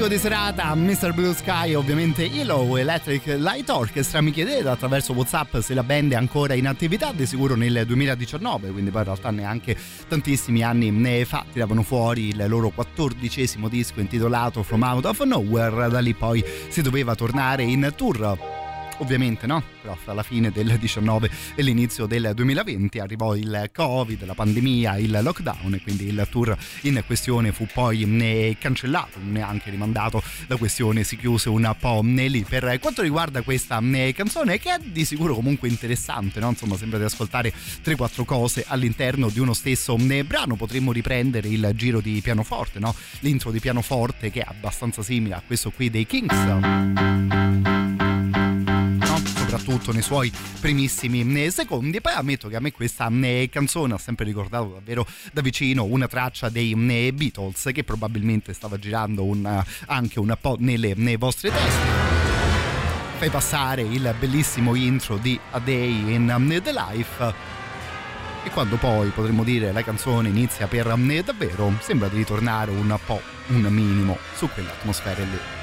classico di serata Mr. Blue Sky ovviamente Yellow Electric Light Orchestra mi chiedete attraverso Whatsapp se la band è ancora in attività di sicuro nel 2019 quindi poi in realtà neanche tantissimi anni ne fa tiravano fuori il loro quattordicesimo disco intitolato From Out of Nowhere da lì poi si doveva tornare in tour ovviamente no? Però fra la fine del 19 e l'inizio del 2020 arrivò il Covid, la pandemia, il lockdown e quindi il tour in questione fu poi eh, cancellato, neanche rimandato, la questione si chiuse un po' lì. Per quanto riguarda questa eh, canzone che è di sicuro comunque interessante, no? insomma sembra di ascoltare 3-4 cose all'interno di uno stesso eh, brano, potremmo riprendere il giro di pianoforte, no? l'intro di pianoforte che è abbastanza simile a questo qui dei Kings. Soprattutto nei suoi primissimi eh, secondi. Poi ammetto che a me questa eh, canzone ha sempre ricordato davvero da vicino una traccia dei eh, Beatles che probabilmente stava girando un, anche un po' nelle, nei vostri testi. Fai passare il bellissimo intro di A Day in the Life. E quando poi potremmo dire la canzone inizia per davvero, sembra di ritornare un po', un minimo, su quell'atmosfera lì.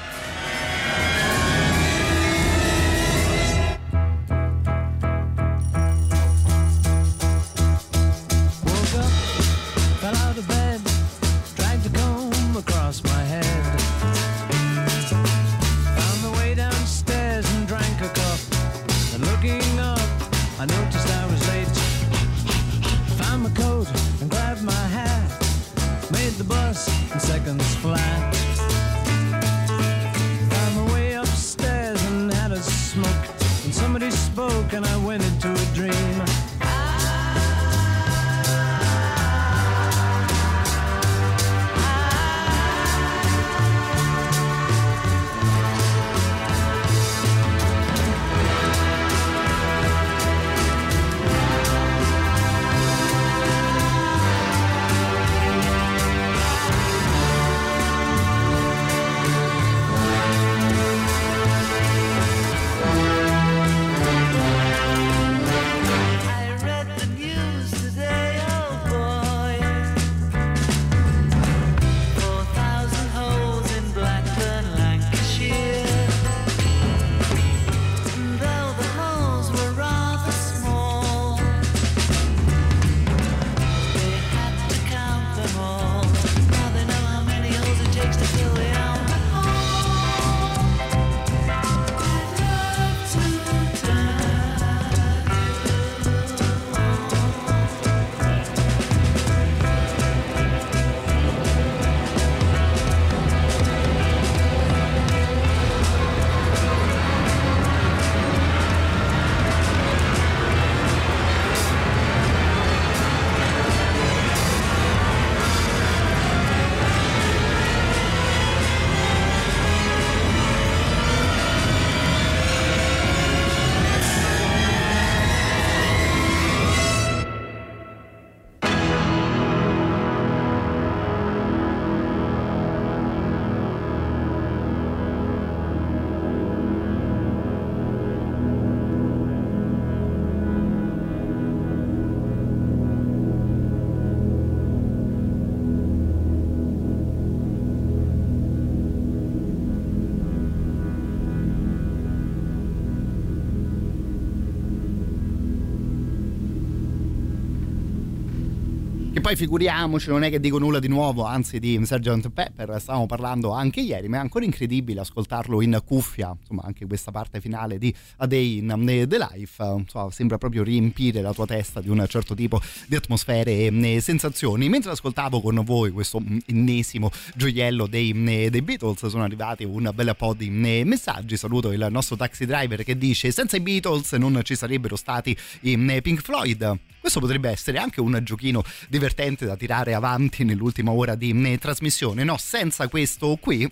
Poi figuriamoci, non è che dico nulla di nuovo, anzi di Sgt. Pepper, stavamo parlando anche ieri, ma è ancora incredibile ascoltarlo in cuffia, insomma anche questa parte finale di A Day in the Life, insomma, sembra proprio riempire la tua testa di un certo tipo di atmosfere e sensazioni. Mentre ascoltavo con voi questo ennesimo gioiello dei, dei Beatles, sono arrivati un bel po' di messaggi, saluto il nostro taxi driver che dice senza i Beatles non ci sarebbero stati i Pink Floyd. Questo potrebbe essere anche un giochino divertente da tirare avanti nell'ultima ora di eh, trasmissione. No, senza questo qui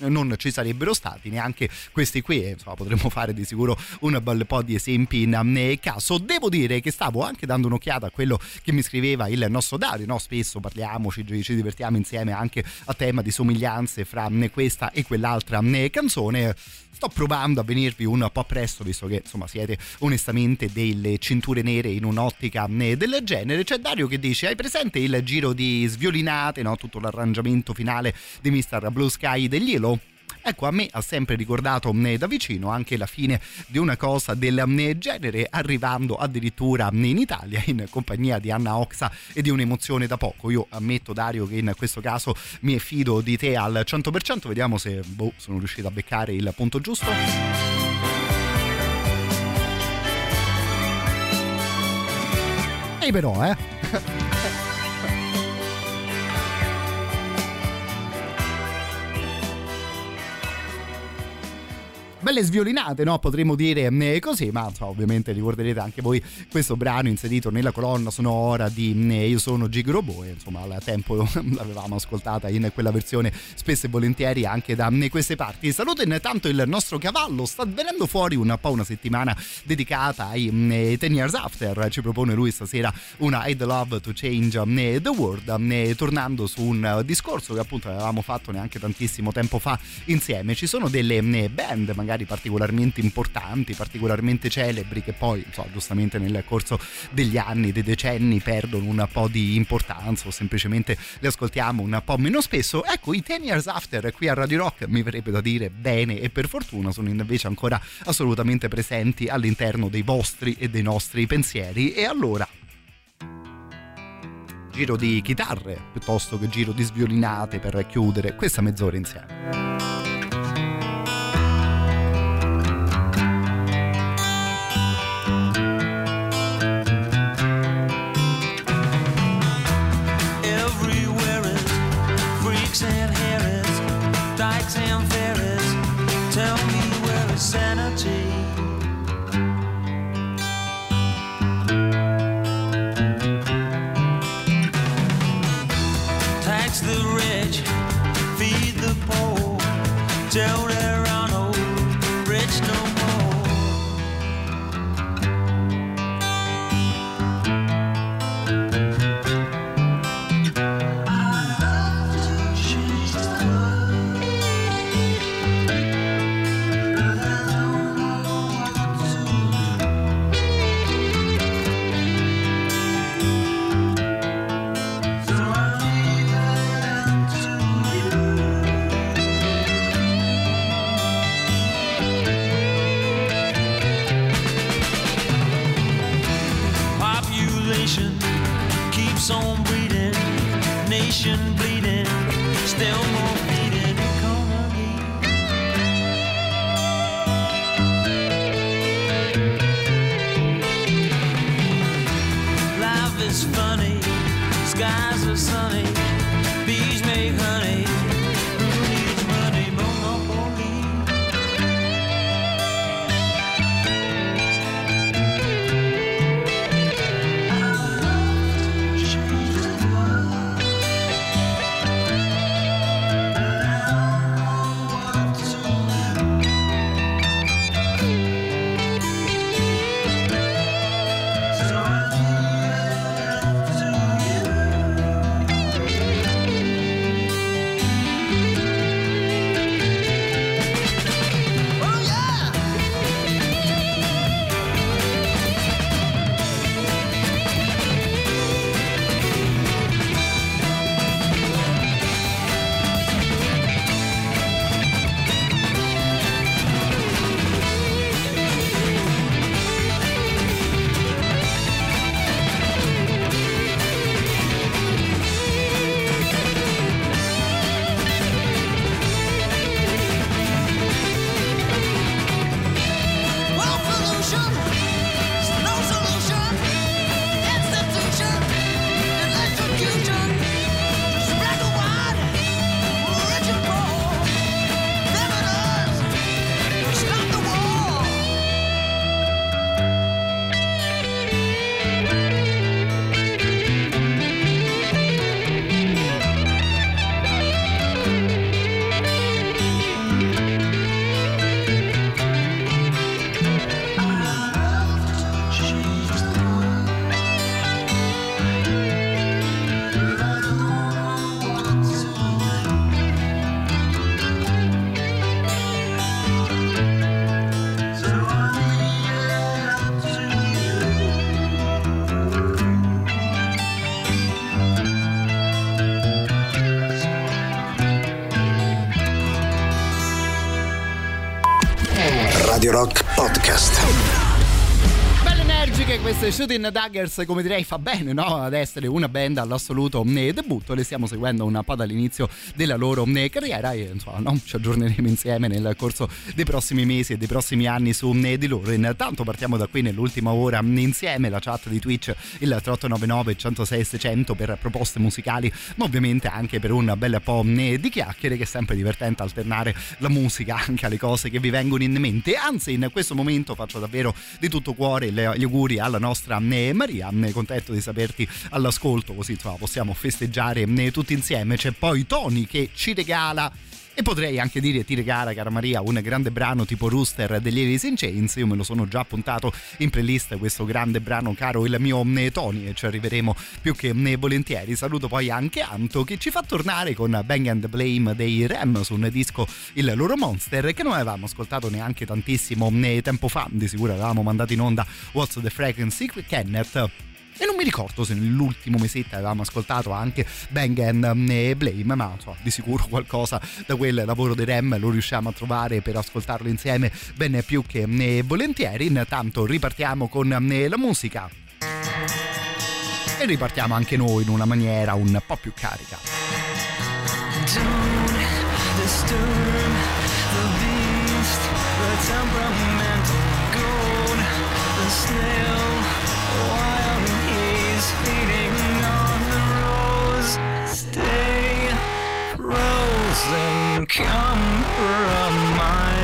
non ci sarebbero stati neanche questi qui e insomma potremmo fare di sicuro un bel po' di esempi in eh, caso devo dire che stavo anche dando un'occhiata a quello che mi scriveva il nostro Dario no? spesso parliamoci ci divertiamo insieme anche a tema di somiglianze fra eh, questa e quell'altra eh, canzone sto provando a venirvi un po' presto visto che insomma siete onestamente delle cinture nere in un'ottica eh, del genere c'è Dario che dice hai presente il giro di sviolinate no? tutto l'arrangiamento finale di Mr. Blue Sky degli Elo Ecco, a me ha sempre ricordato da vicino anche la fine di una cosa del genere, arrivando addirittura in Italia in compagnia di Anna Oxa e di un'emozione da poco. Io ammetto, Dario, che in questo caso mi fido di te al 100%. Vediamo se boh, sono riuscito a beccare il punto giusto. però, eh. belle sviolinate, no? Potremmo dire eh, così, ma insomma, ovviamente ricorderete anche voi questo brano inserito nella colonna sonora di eh, Io sono Gig insomma al tempo l'avevamo ascoltata in quella versione spesso e volentieri anche da eh, queste parti. Saluto intanto il nostro cavallo, sta venendo fuori un po' una settimana dedicata ai eh, Ten Years After, ci propone lui stasera una I'd Love to Change the World, tornando su un discorso che appunto avevamo fatto neanche tantissimo tempo fa insieme. Ci sono delle band magari particolarmente importanti, particolarmente celebri che poi, so, giustamente nel corso degli anni, dei decenni perdono un po' di importanza o semplicemente le ascoltiamo un po' meno spesso. Ecco, i Ten Years After qui a Radio Rock mi verrebbe da dire bene e per fortuna sono invece ancora assolutamente presenti all'interno dei vostri e dei nostri pensieri e allora giro di chitarre piuttosto che giro di sviolinate per chiudere questa mezz'ora insieme. Tell me where is sanity? Podcast. Queste Shooting Daggers, come direi, fa bene no? ad essere una band all'assoluto eh, debutto. Le stiamo seguendo un po' dall'inizio della loro eh, carriera e insomma no? ci aggiorneremo insieme nel corso dei prossimi mesi e dei prossimi anni su eh, di loro. Intanto partiamo da qui nell'ultima ora insieme, la chat di Twitch, il 3899 106 600 per proposte musicali, ma ovviamente anche per un bel po' di chiacchiere che è sempre divertente alternare la musica anche alle cose che vi vengono in mente. Anzi, in questo momento faccio davvero di tutto cuore gli auguri alla nostra Maria, contento di saperti all'ascolto, così insomma, possiamo festeggiare tutti insieme. C'è poi Tony che ci regala e potrei anche dire ti regala, cara Maria, un grande brano tipo Rooster degli Alice in Chains. Io me lo sono già appuntato in playlist, questo grande brano, caro il mio Tony, e ci arriveremo più che volentieri. Saluto poi anche Anto che ci fa tornare con Bang and Blame dei Rem su un disco, il loro Monster, che non avevamo ascoltato neanche tantissimo tempo fa. Di sicuro avevamo mandato in onda What's the Frequency Kenneth e non mi ricordo se nell'ultimo mesetto avevamo ascoltato anche Bang and Blame, ma insomma, di sicuro qualcosa da quel lavoro dei Rem lo riusciamo a trovare per ascoltarlo insieme ben più che volentieri. Intanto ripartiamo con la musica. E ripartiamo anche noi in una maniera un po' più carica. Don't disturb the beast, the temperamental gold, the snail, doesn't compromise.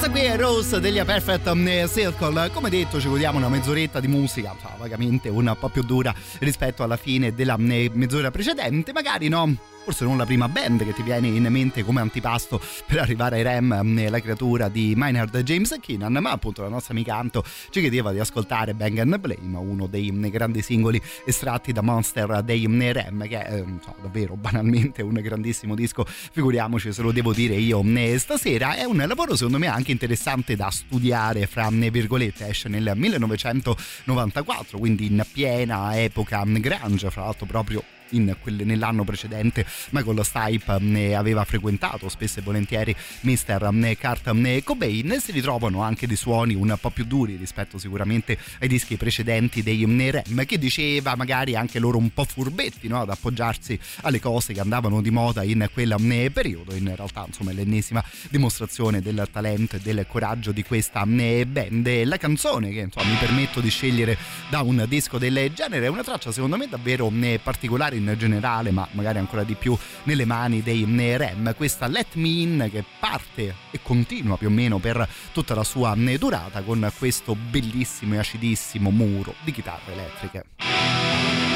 Questa qui è Rose degli A Perfect mm, Circle. Come detto, ci godiamo una mezz'oretta di musica, cioè, vagamente un po' più dura rispetto alla fine della mm, mezz'ora precedente. Magari no, forse non la prima band che ti viene in mente come antipasto per arrivare ai Rem, mm, la creatura di Maynard James Keenan, ma appunto la nostra amica Anto ci chiedeva di ascoltare Bang and Blame, uno dei mm, grandi singoli estratti da Monster dei mm, Rem, che è so, davvero banalmente un grandissimo disco, figuriamoci se lo devo dire io stasera. È un lavoro secondo me anche interessante da studiare, fra virgolette, esce nel 1994, quindi in piena epoca grunge, fra l'altro proprio in quel- nell'anno precedente Michael Stipe eh, aveva frequentato spesso e volentieri Mr. eh, Kurt eh, Cobain si ritrovano anche dei suoni un po' più duri rispetto sicuramente ai dischi precedenti dei Rem che diceva magari anche loro un po' furbetti no? ad appoggiarsi alle cose che andavano di moda in quel periodo in realtà insomma è l'ennesima dimostrazione del talento e del coraggio di questa band la canzone che insomma mi permetto di scegliere da un disco del genere è una traccia secondo me davvero particolare in generale ma magari ancora di più nelle mani dei Rem. Questa Let Me In che parte e continua più o meno per tutta la sua eh, durata con questo bellissimo e acidissimo muro di chitarre elettriche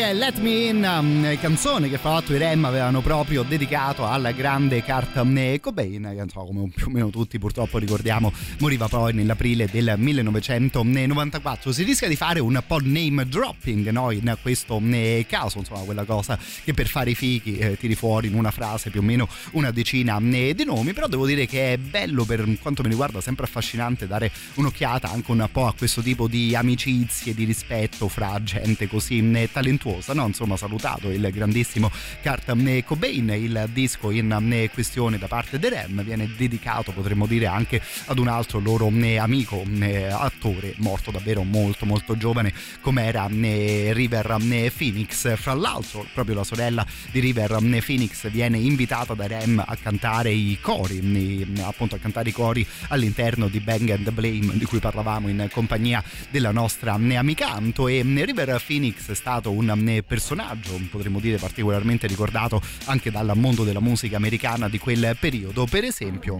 è Let Me In, um, canzone che fra l'altro i Rem avevano proprio dedicato al grande Kurt Cobain, che insomma, come più o meno tutti purtroppo ricordiamo, moriva poi nell'aprile del 1994. Si rischia di fare un po' name dropping no? in questo um, caso, insomma, quella cosa che per fare i fichi eh, tiri fuori in una frase più o meno una decina um, di nomi, però devo dire che è bello per quanto mi riguarda, sempre affascinante dare un'occhiata anche un po' a questo tipo di amicizie, di rispetto fra gente così um, talentuosa talentuosa, no? insomma salutato il grandissimo Kurt Cobain, il disco in eh, questione da parte dei Rem viene dedicato potremmo dire anche ad un altro loro eh, amico, eh, attore morto davvero molto molto giovane come era River Phoenix, fra l'altro proprio la sorella di River Phoenix viene invitata da Rem a cantare i cori, eh, appunto a cantare i cori all'interno di Bang and Blame di cui parlavamo in compagnia della nostra eh, amica. Anto e eh, River Phoenix è stato un personaggio potremmo dire particolarmente ricordato anche dal mondo della musica americana di quel periodo per esempio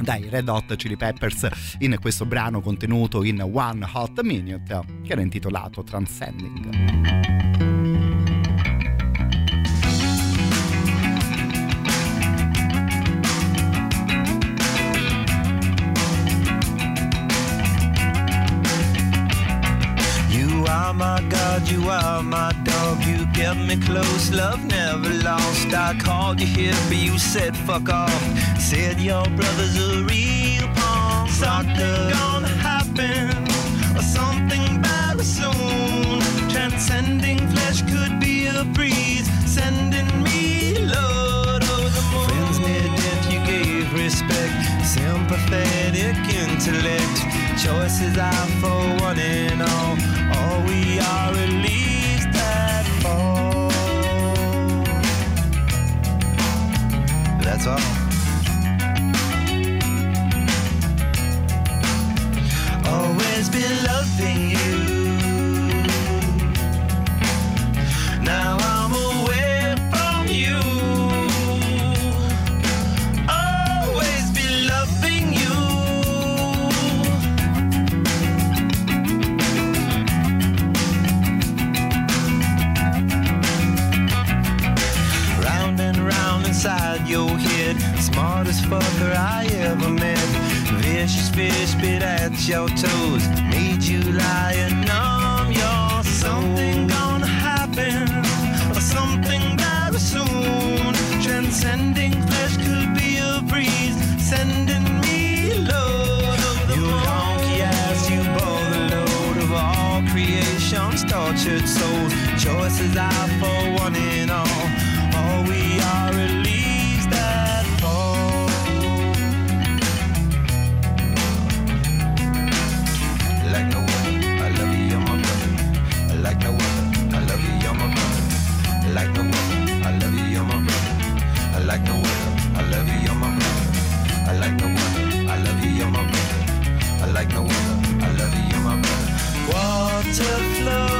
dai Red Hot Chili Peppers in questo brano contenuto in One Hot Minute che era intitolato Transcending. My God, you are my dog. You kept me close, love never lost. I called you here, but you said fuck off. Said your brother's a real pawn. Something gonna happen, or something better soon. Transcending flesh could be a breeze, sending me respect, sympathetic intellect. Choices are for one and all. All we are at least at fall. That's all. Always been loving you. Now I'm inside your head, smartest fucker I ever met. Vicious fish bit at your toes, made you lie and numb. You're something gonna happen, or something very soon. Transcending flesh could be a breeze, sending me load of the You donkey ass, you bore the load of all creation's tortured souls. Choices are for one and all. All we are Like no other, I love you, you're my brother. Like no other, I love you, you're my brother. I like no other, I love you, you're my brother. I like no other, I love you, you're my brother. Water flowing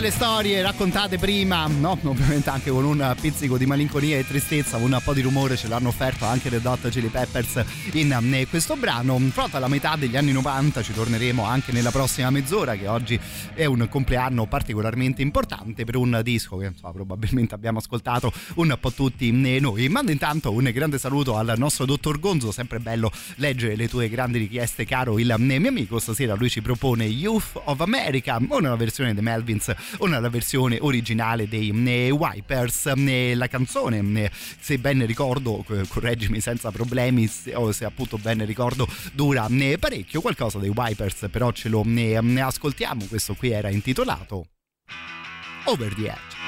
tutte le storie raccontate prima, no? ovviamente anche con un pizzico di malinconia e tristezza, un po' di rumore ce l'hanno offerto anche le Dot Chili Peppers in eh, questo brano. Fronte alla metà degli anni 90 ci torneremo anche nella prossima mezz'ora, che oggi è un compleanno particolarmente importante per un disco che insomma, probabilmente abbiamo ascoltato un po' tutti noi. Mando intanto un grande saluto al nostro dottor Gonzo, sempre bello leggere le tue grandi richieste, caro il mio amico. Stasera lui ci propone Youth of America, una versione dei Melvins, una versione originale dei Wipers. La canzone, se ben ricordo, correggimi senza problemi, o se appunto ben ricordo, dura parecchio. Qualcosa dei Wipers, però ce lo ascoltiamo. Questo qui era intitolato Over the Edge.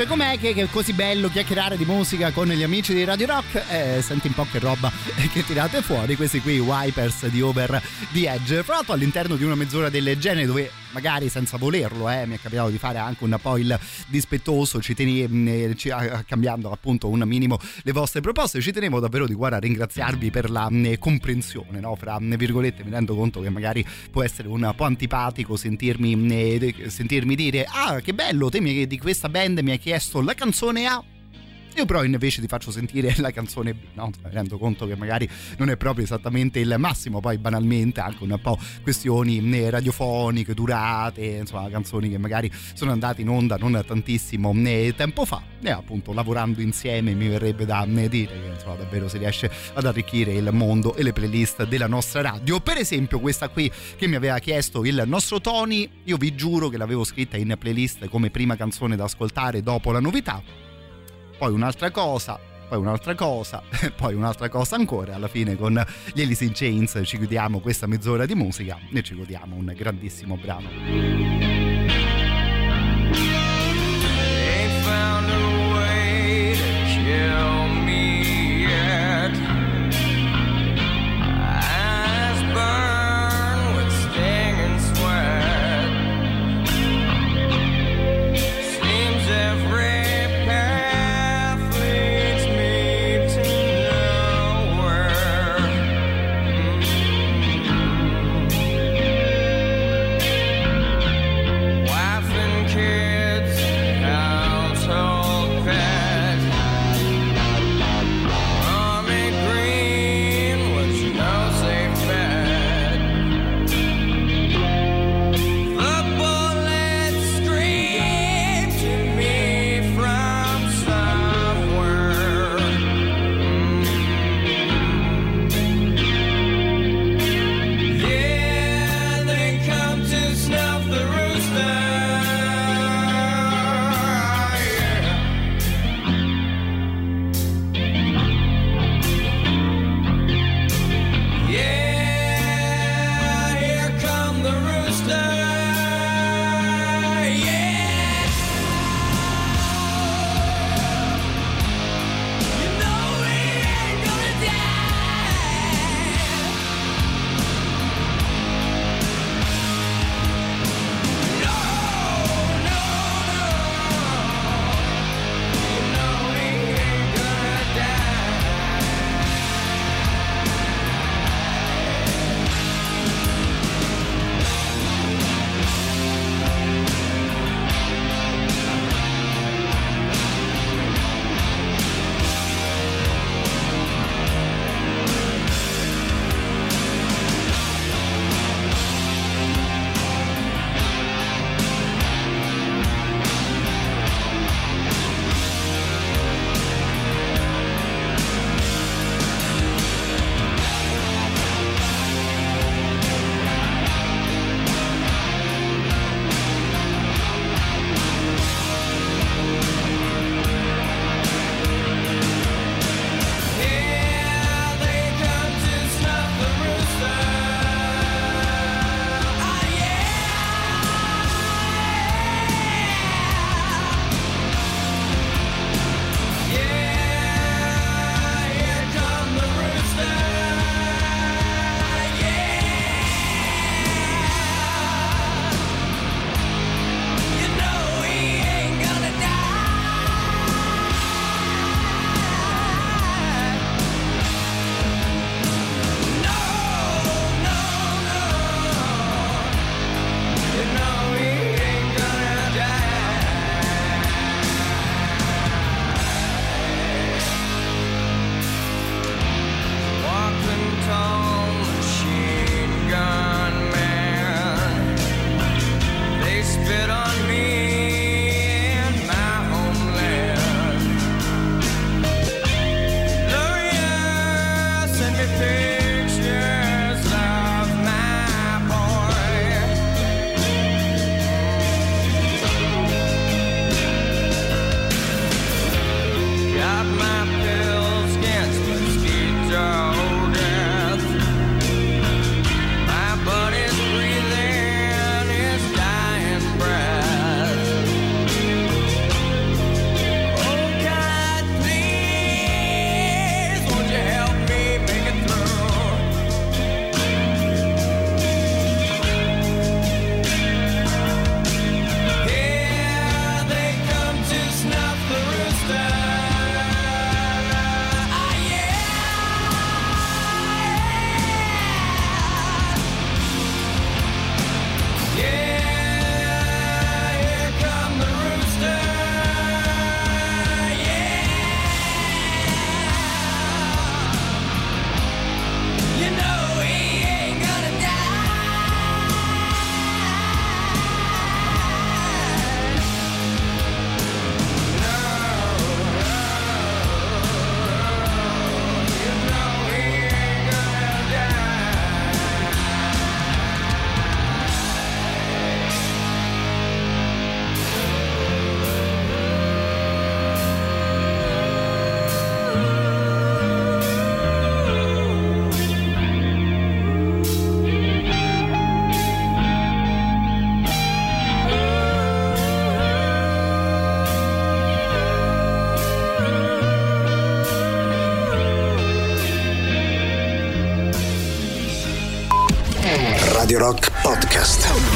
Dice com'è? Che, che è così bello chiacchierare di musica con gli amici di Radio Rock? Eh, senti un po' che roba che tirate fuori. Questi qui Wipers di Over the Edge. Fra l'altro all'interno di una mezz'ora del genere dove magari senza volerlo eh, mi è capitato di fare anche un po' il dispettoso ci tenevo ci, a, cambiando appunto un minimo le vostre proposte ci tenevo davvero di cuore a ringraziarvi per la mh, comprensione no? fra mh, virgolette mi rendo conto che magari può essere un po' antipatico sentirmi, mh, sentirmi dire ah che bello te mi, di questa band mi hai chiesto la canzone a Io però invece ti faccio sentire la canzone B, no? Mi rendo conto che magari non è proprio esattamente il massimo, poi banalmente anche un po' questioni eh, radiofoniche, durate, insomma canzoni che magari sono andate in onda non tantissimo eh, tempo fa e appunto lavorando insieme mi verrebbe da eh, dire che insomma davvero si riesce ad arricchire il mondo e le playlist della nostra radio. Per esempio questa qui che mi aveva chiesto il nostro Tony, io vi giuro che l'avevo scritta in playlist come prima canzone da ascoltare dopo la novità poi un'altra cosa, poi un'altra cosa, poi un'altra cosa ancora. Alla fine con gli Alice in Chains ci chiudiamo questa mezz'ora di musica e ci godiamo un grandissimo brano. Radio Rock Podcast.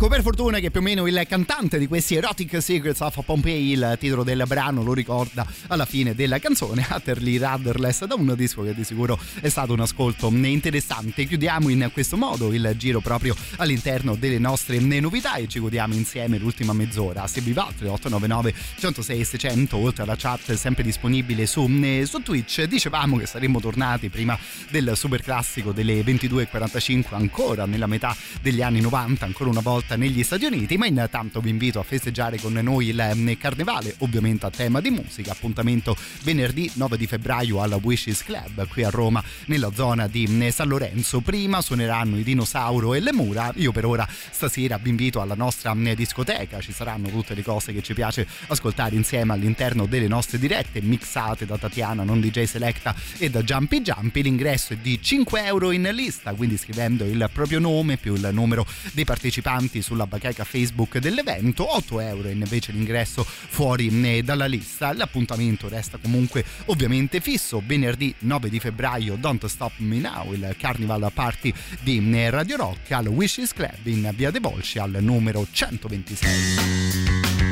Ecco, per fortuna che più o meno il cantante di questi Erotic Secrets of Pompeii, il titolo del brano lo ricorda alla fine della canzone, Utterly Rudderless, da un disco che di sicuro è stato un ascolto interessante. Chiudiamo in questo modo il giro proprio all'interno delle nostre novità e ci godiamo insieme l'ultima mezz'ora. Se vi va, 3899 106 600, oltre alla chat sempre disponibile su, su Twitch, dicevamo che saremmo tornati prima del super classico delle 22.45, ancora nella metà degli anni 90, ancora una volta negli Stati Uniti, ma intanto vi invito a festeggiare con noi il carnevale, ovviamente a tema di musica, appuntamento venerdì 9 di febbraio alla Wishes Club qui a Roma nella zona di San Lorenzo. Prima suoneranno i Dinosauro e le Mura, io per ora stasera vi invito alla nostra discoteca, ci saranno tutte le cose che ci piace ascoltare insieme all'interno delle nostre dirette mixate da Tatiana, non DJ Selecta e da Jumpy Jumpy, l'ingresso è di 5 euro in lista, quindi scrivendo il proprio nome più il numero dei partecipanti sulla bacheca Facebook dell'evento, 8 euro invece l'ingresso fuori dalla lista. L'appuntamento resta comunque ovviamente fisso, venerdì 9 di febbraio Don't Stop Me Now, il Carnival Party di Radio Rock al Wishes Club in Via De Volsci al numero 126.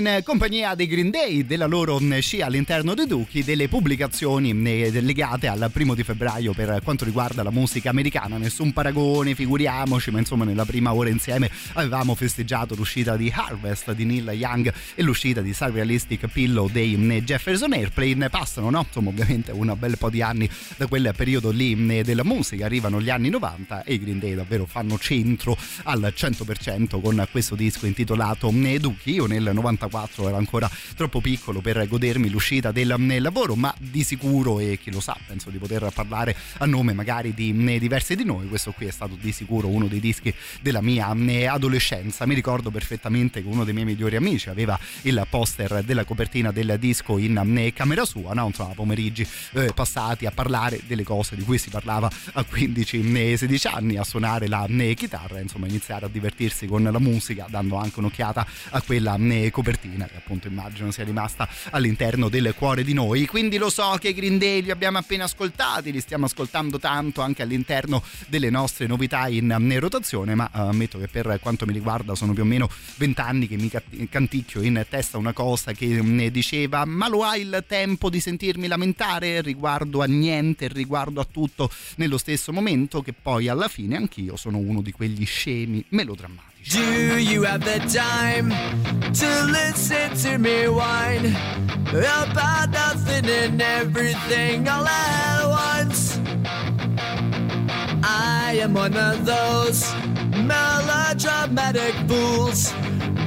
In compagnia dei Green Day, della loro scia all'interno dei Duchi, delle pubblicazioni eh, legate al primo di febbraio per quanto riguarda la musica americana. Nessun paragone, figuriamoci, ma insomma nella prima ora insieme avevamo festeggiato l'uscita di Harvest di Neil Young e l'uscita di Surrealistic Pillow dei eh, Jefferson Airplane. Passano, no? Insomma, ovviamente un bel po' di anni da quel periodo lì della musica, arrivano gli anni 90 e i Green Day davvero fanno centro al 100% con questo disco intitolato Duchi. Io nel 94 ero ancora troppo piccolo per godermi l'uscita del lavoro, ma di sicuro, e chi lo sa, penso di poter parlare a nome magari di diversi di noi, questo qui è stato di sicuro uno dei dischi della mia adolescenza. Mi ricordo perfettamente che uno dei miei migliori amici aveva il poster della copertina del disco in camera sua, no? insomma, pomeriggi eh, passati a parlare delle cose di cui si parlava a 15-16 anni, a suonare la chitarra, insomma, iniziare a divertirsi con la musica, dando anche un'occhiata a quella copertina che appunto immagino sia rimasta all'interno del cuore di noi. Quindi lo so che i Green Day li abbiamo appena ascoltati, li stiamo ascoltando tanto anche all'interno delle nostre novità in rotazione, ma uh, ammetto che per quanto mi riguarda sono più o meno vent'anni che mi canticchio in testa una cosa che ne diceva ma lo hai il tempo di sentirmi lamentare riguardo a niente, riguardo a tutto nello stesso momento che poi alla fine anch'io sono uno di quegli scemi melodrammatici. Do you have the time to listen to me whine about nothing and everything all at once. I am one of those melodramatic fools,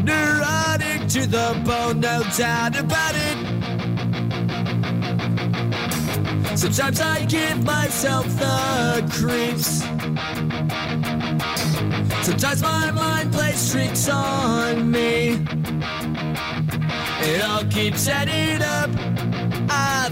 neurotic to the bone, no doubt about it. Sometimes I give myself the creeps. Sometimes my mind plays tricks on me. It all keeps adding up. I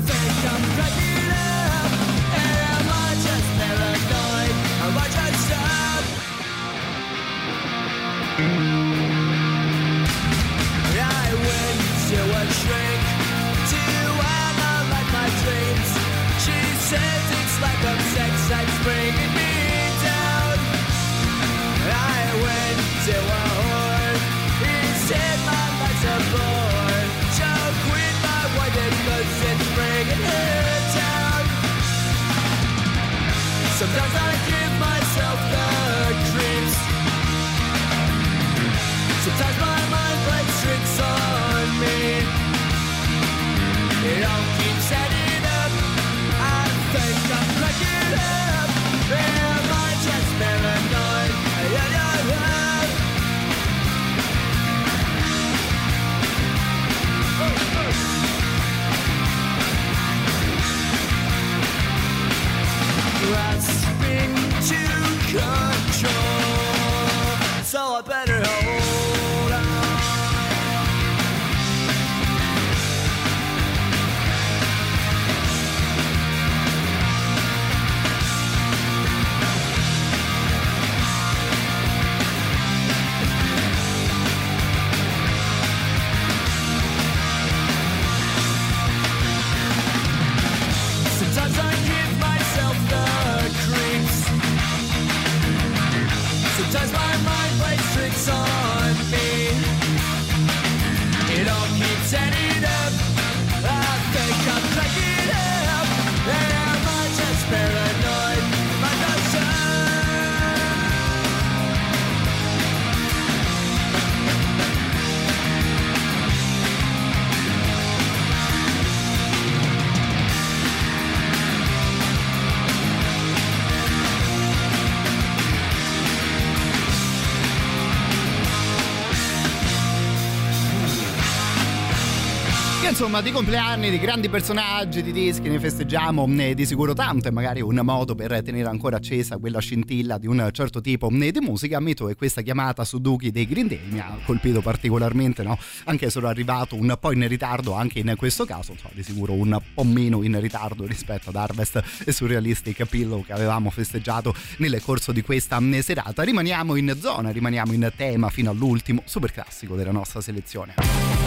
insomma, di compleanni, di grandi personaggi, di dischi ne festeggiamo eh, di sicuro tanto e magari un modo per tenere ancora accesa quella scintilla di un certo tipo eh, di musica. Ammetto che questa chiamata su Duki dei Green Day mi ha colpito particolarmente, no? Anche se sono arrivato un po' in ritardo anche in questo caso, insomma, di sicuro un po' meno in ritardo rispetto ad Harvest e Surrealistic Pillow che avevamo festeggiato nel corso di questa eh, serata. Rimaniamo in zona, rimaniamo in tema fino all'ultimo super classico della nostra selezione.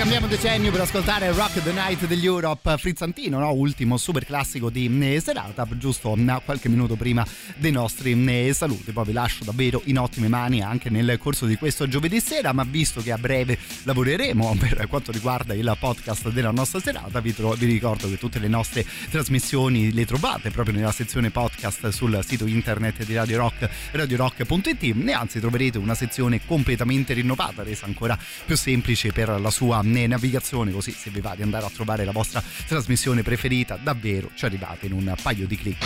cambiamo decennio per ascoltare Rock the Night degli Europe Frizzantino, no? ultimo super classico di mm, eh, serata, giusto mm, qualche minuto prima dei nostri mm, eh, saluti. Poi vi lascio davvero in ottime mani anche nel corso di questo giovedì sera, ma visto che a breve lavoreremo per quanto riguarda il podcast della nostra serata, vi, tro- vi ricordo che tutte le nostre trasmissioni le trovate proprio nella sezione podcast sul sito internet di Radio Rock, radiorock.it e anzi troverete una sezione completamente rinnovata, resa ancora più semplice per la sua navigazione, così se vi va di andare a trovare la vostra trasmissione preferita, davvero ci arrivate in un paio di clic.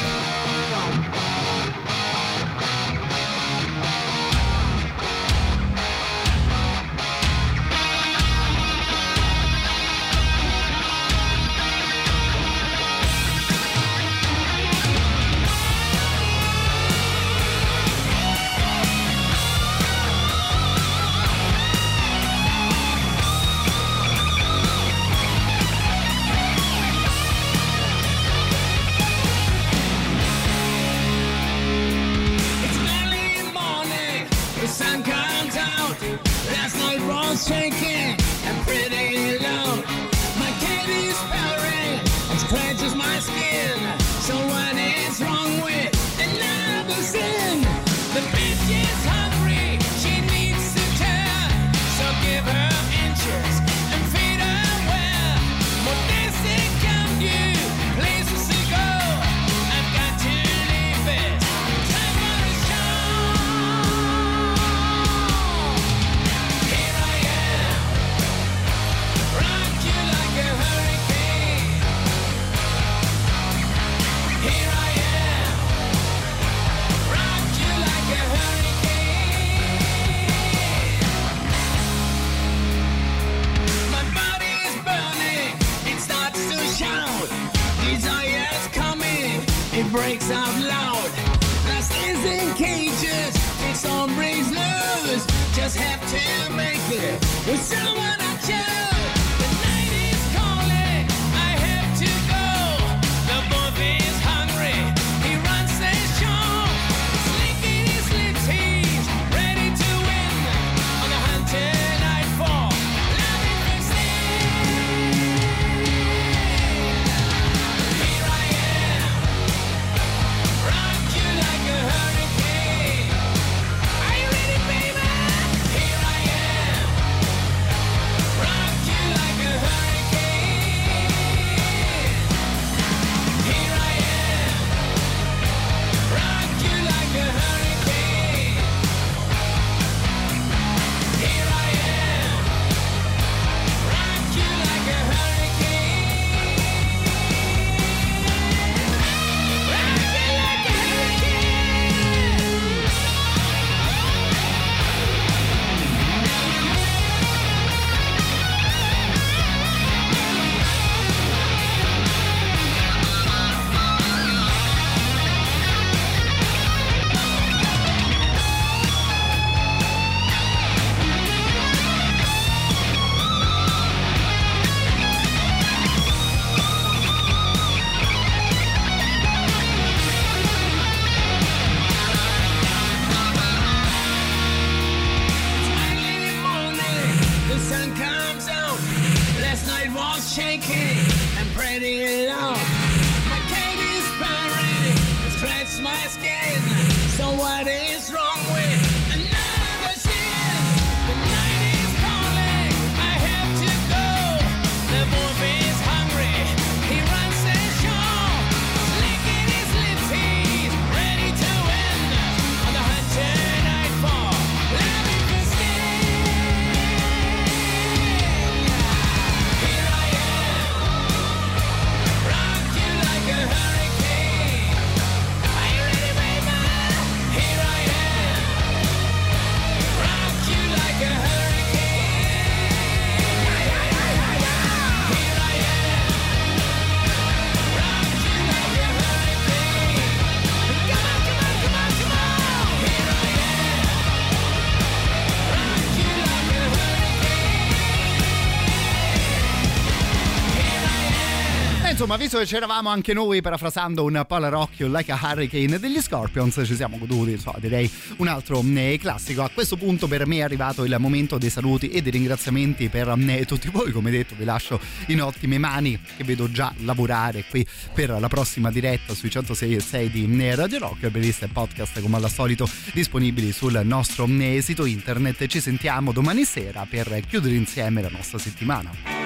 questo c'eravamo anche noi parafrasando un polarocchio Like a Hurricane degli Scorpions ci siamo goduti so, direi un altro mm, eh, classico. A questo punto per me è arrivato il momento dei saluti e dei ringraziamenti per mm, eh, tutti voi. Come detto vi lascio in ottime mani che vedo già lavorare qui per la prossima diretta sui 106 di mm, eh, Radio Rock playlist e podcast come al solito disponibili sul nostro sito internet. Ci sentiamo domani sera per chiudere insieme la nostra settimana.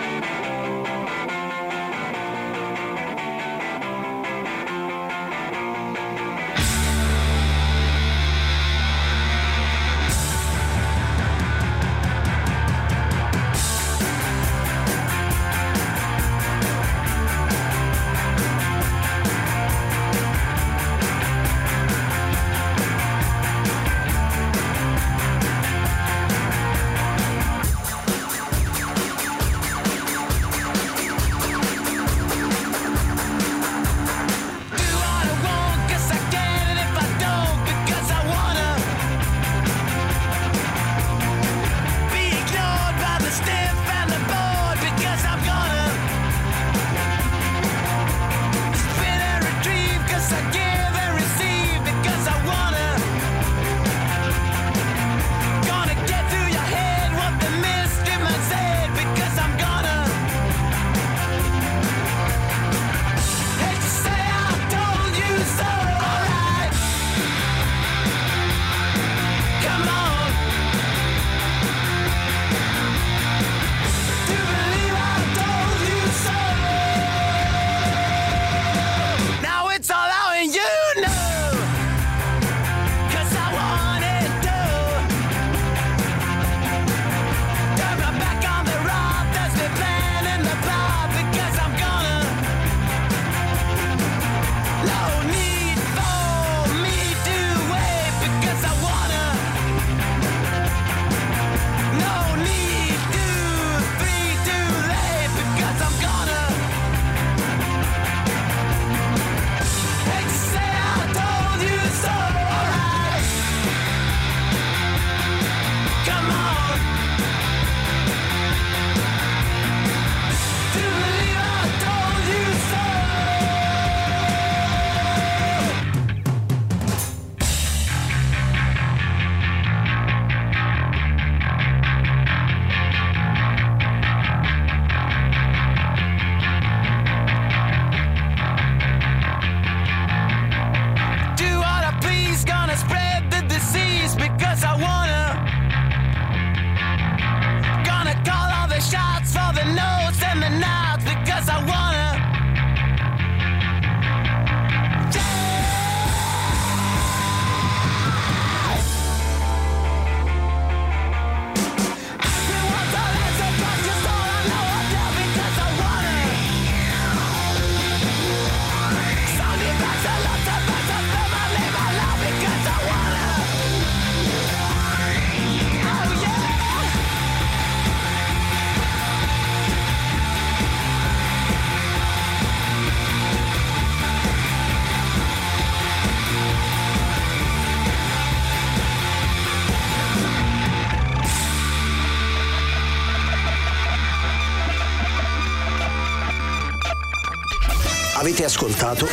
Ascoltato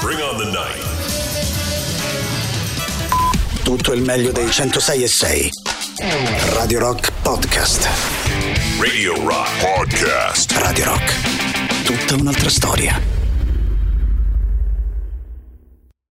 Bring on the night. tutto il meglio dei 106 e 6. Radio Rock Podcast. Radio Rock Podcast. Radio Rock. Tutta un'altra storia.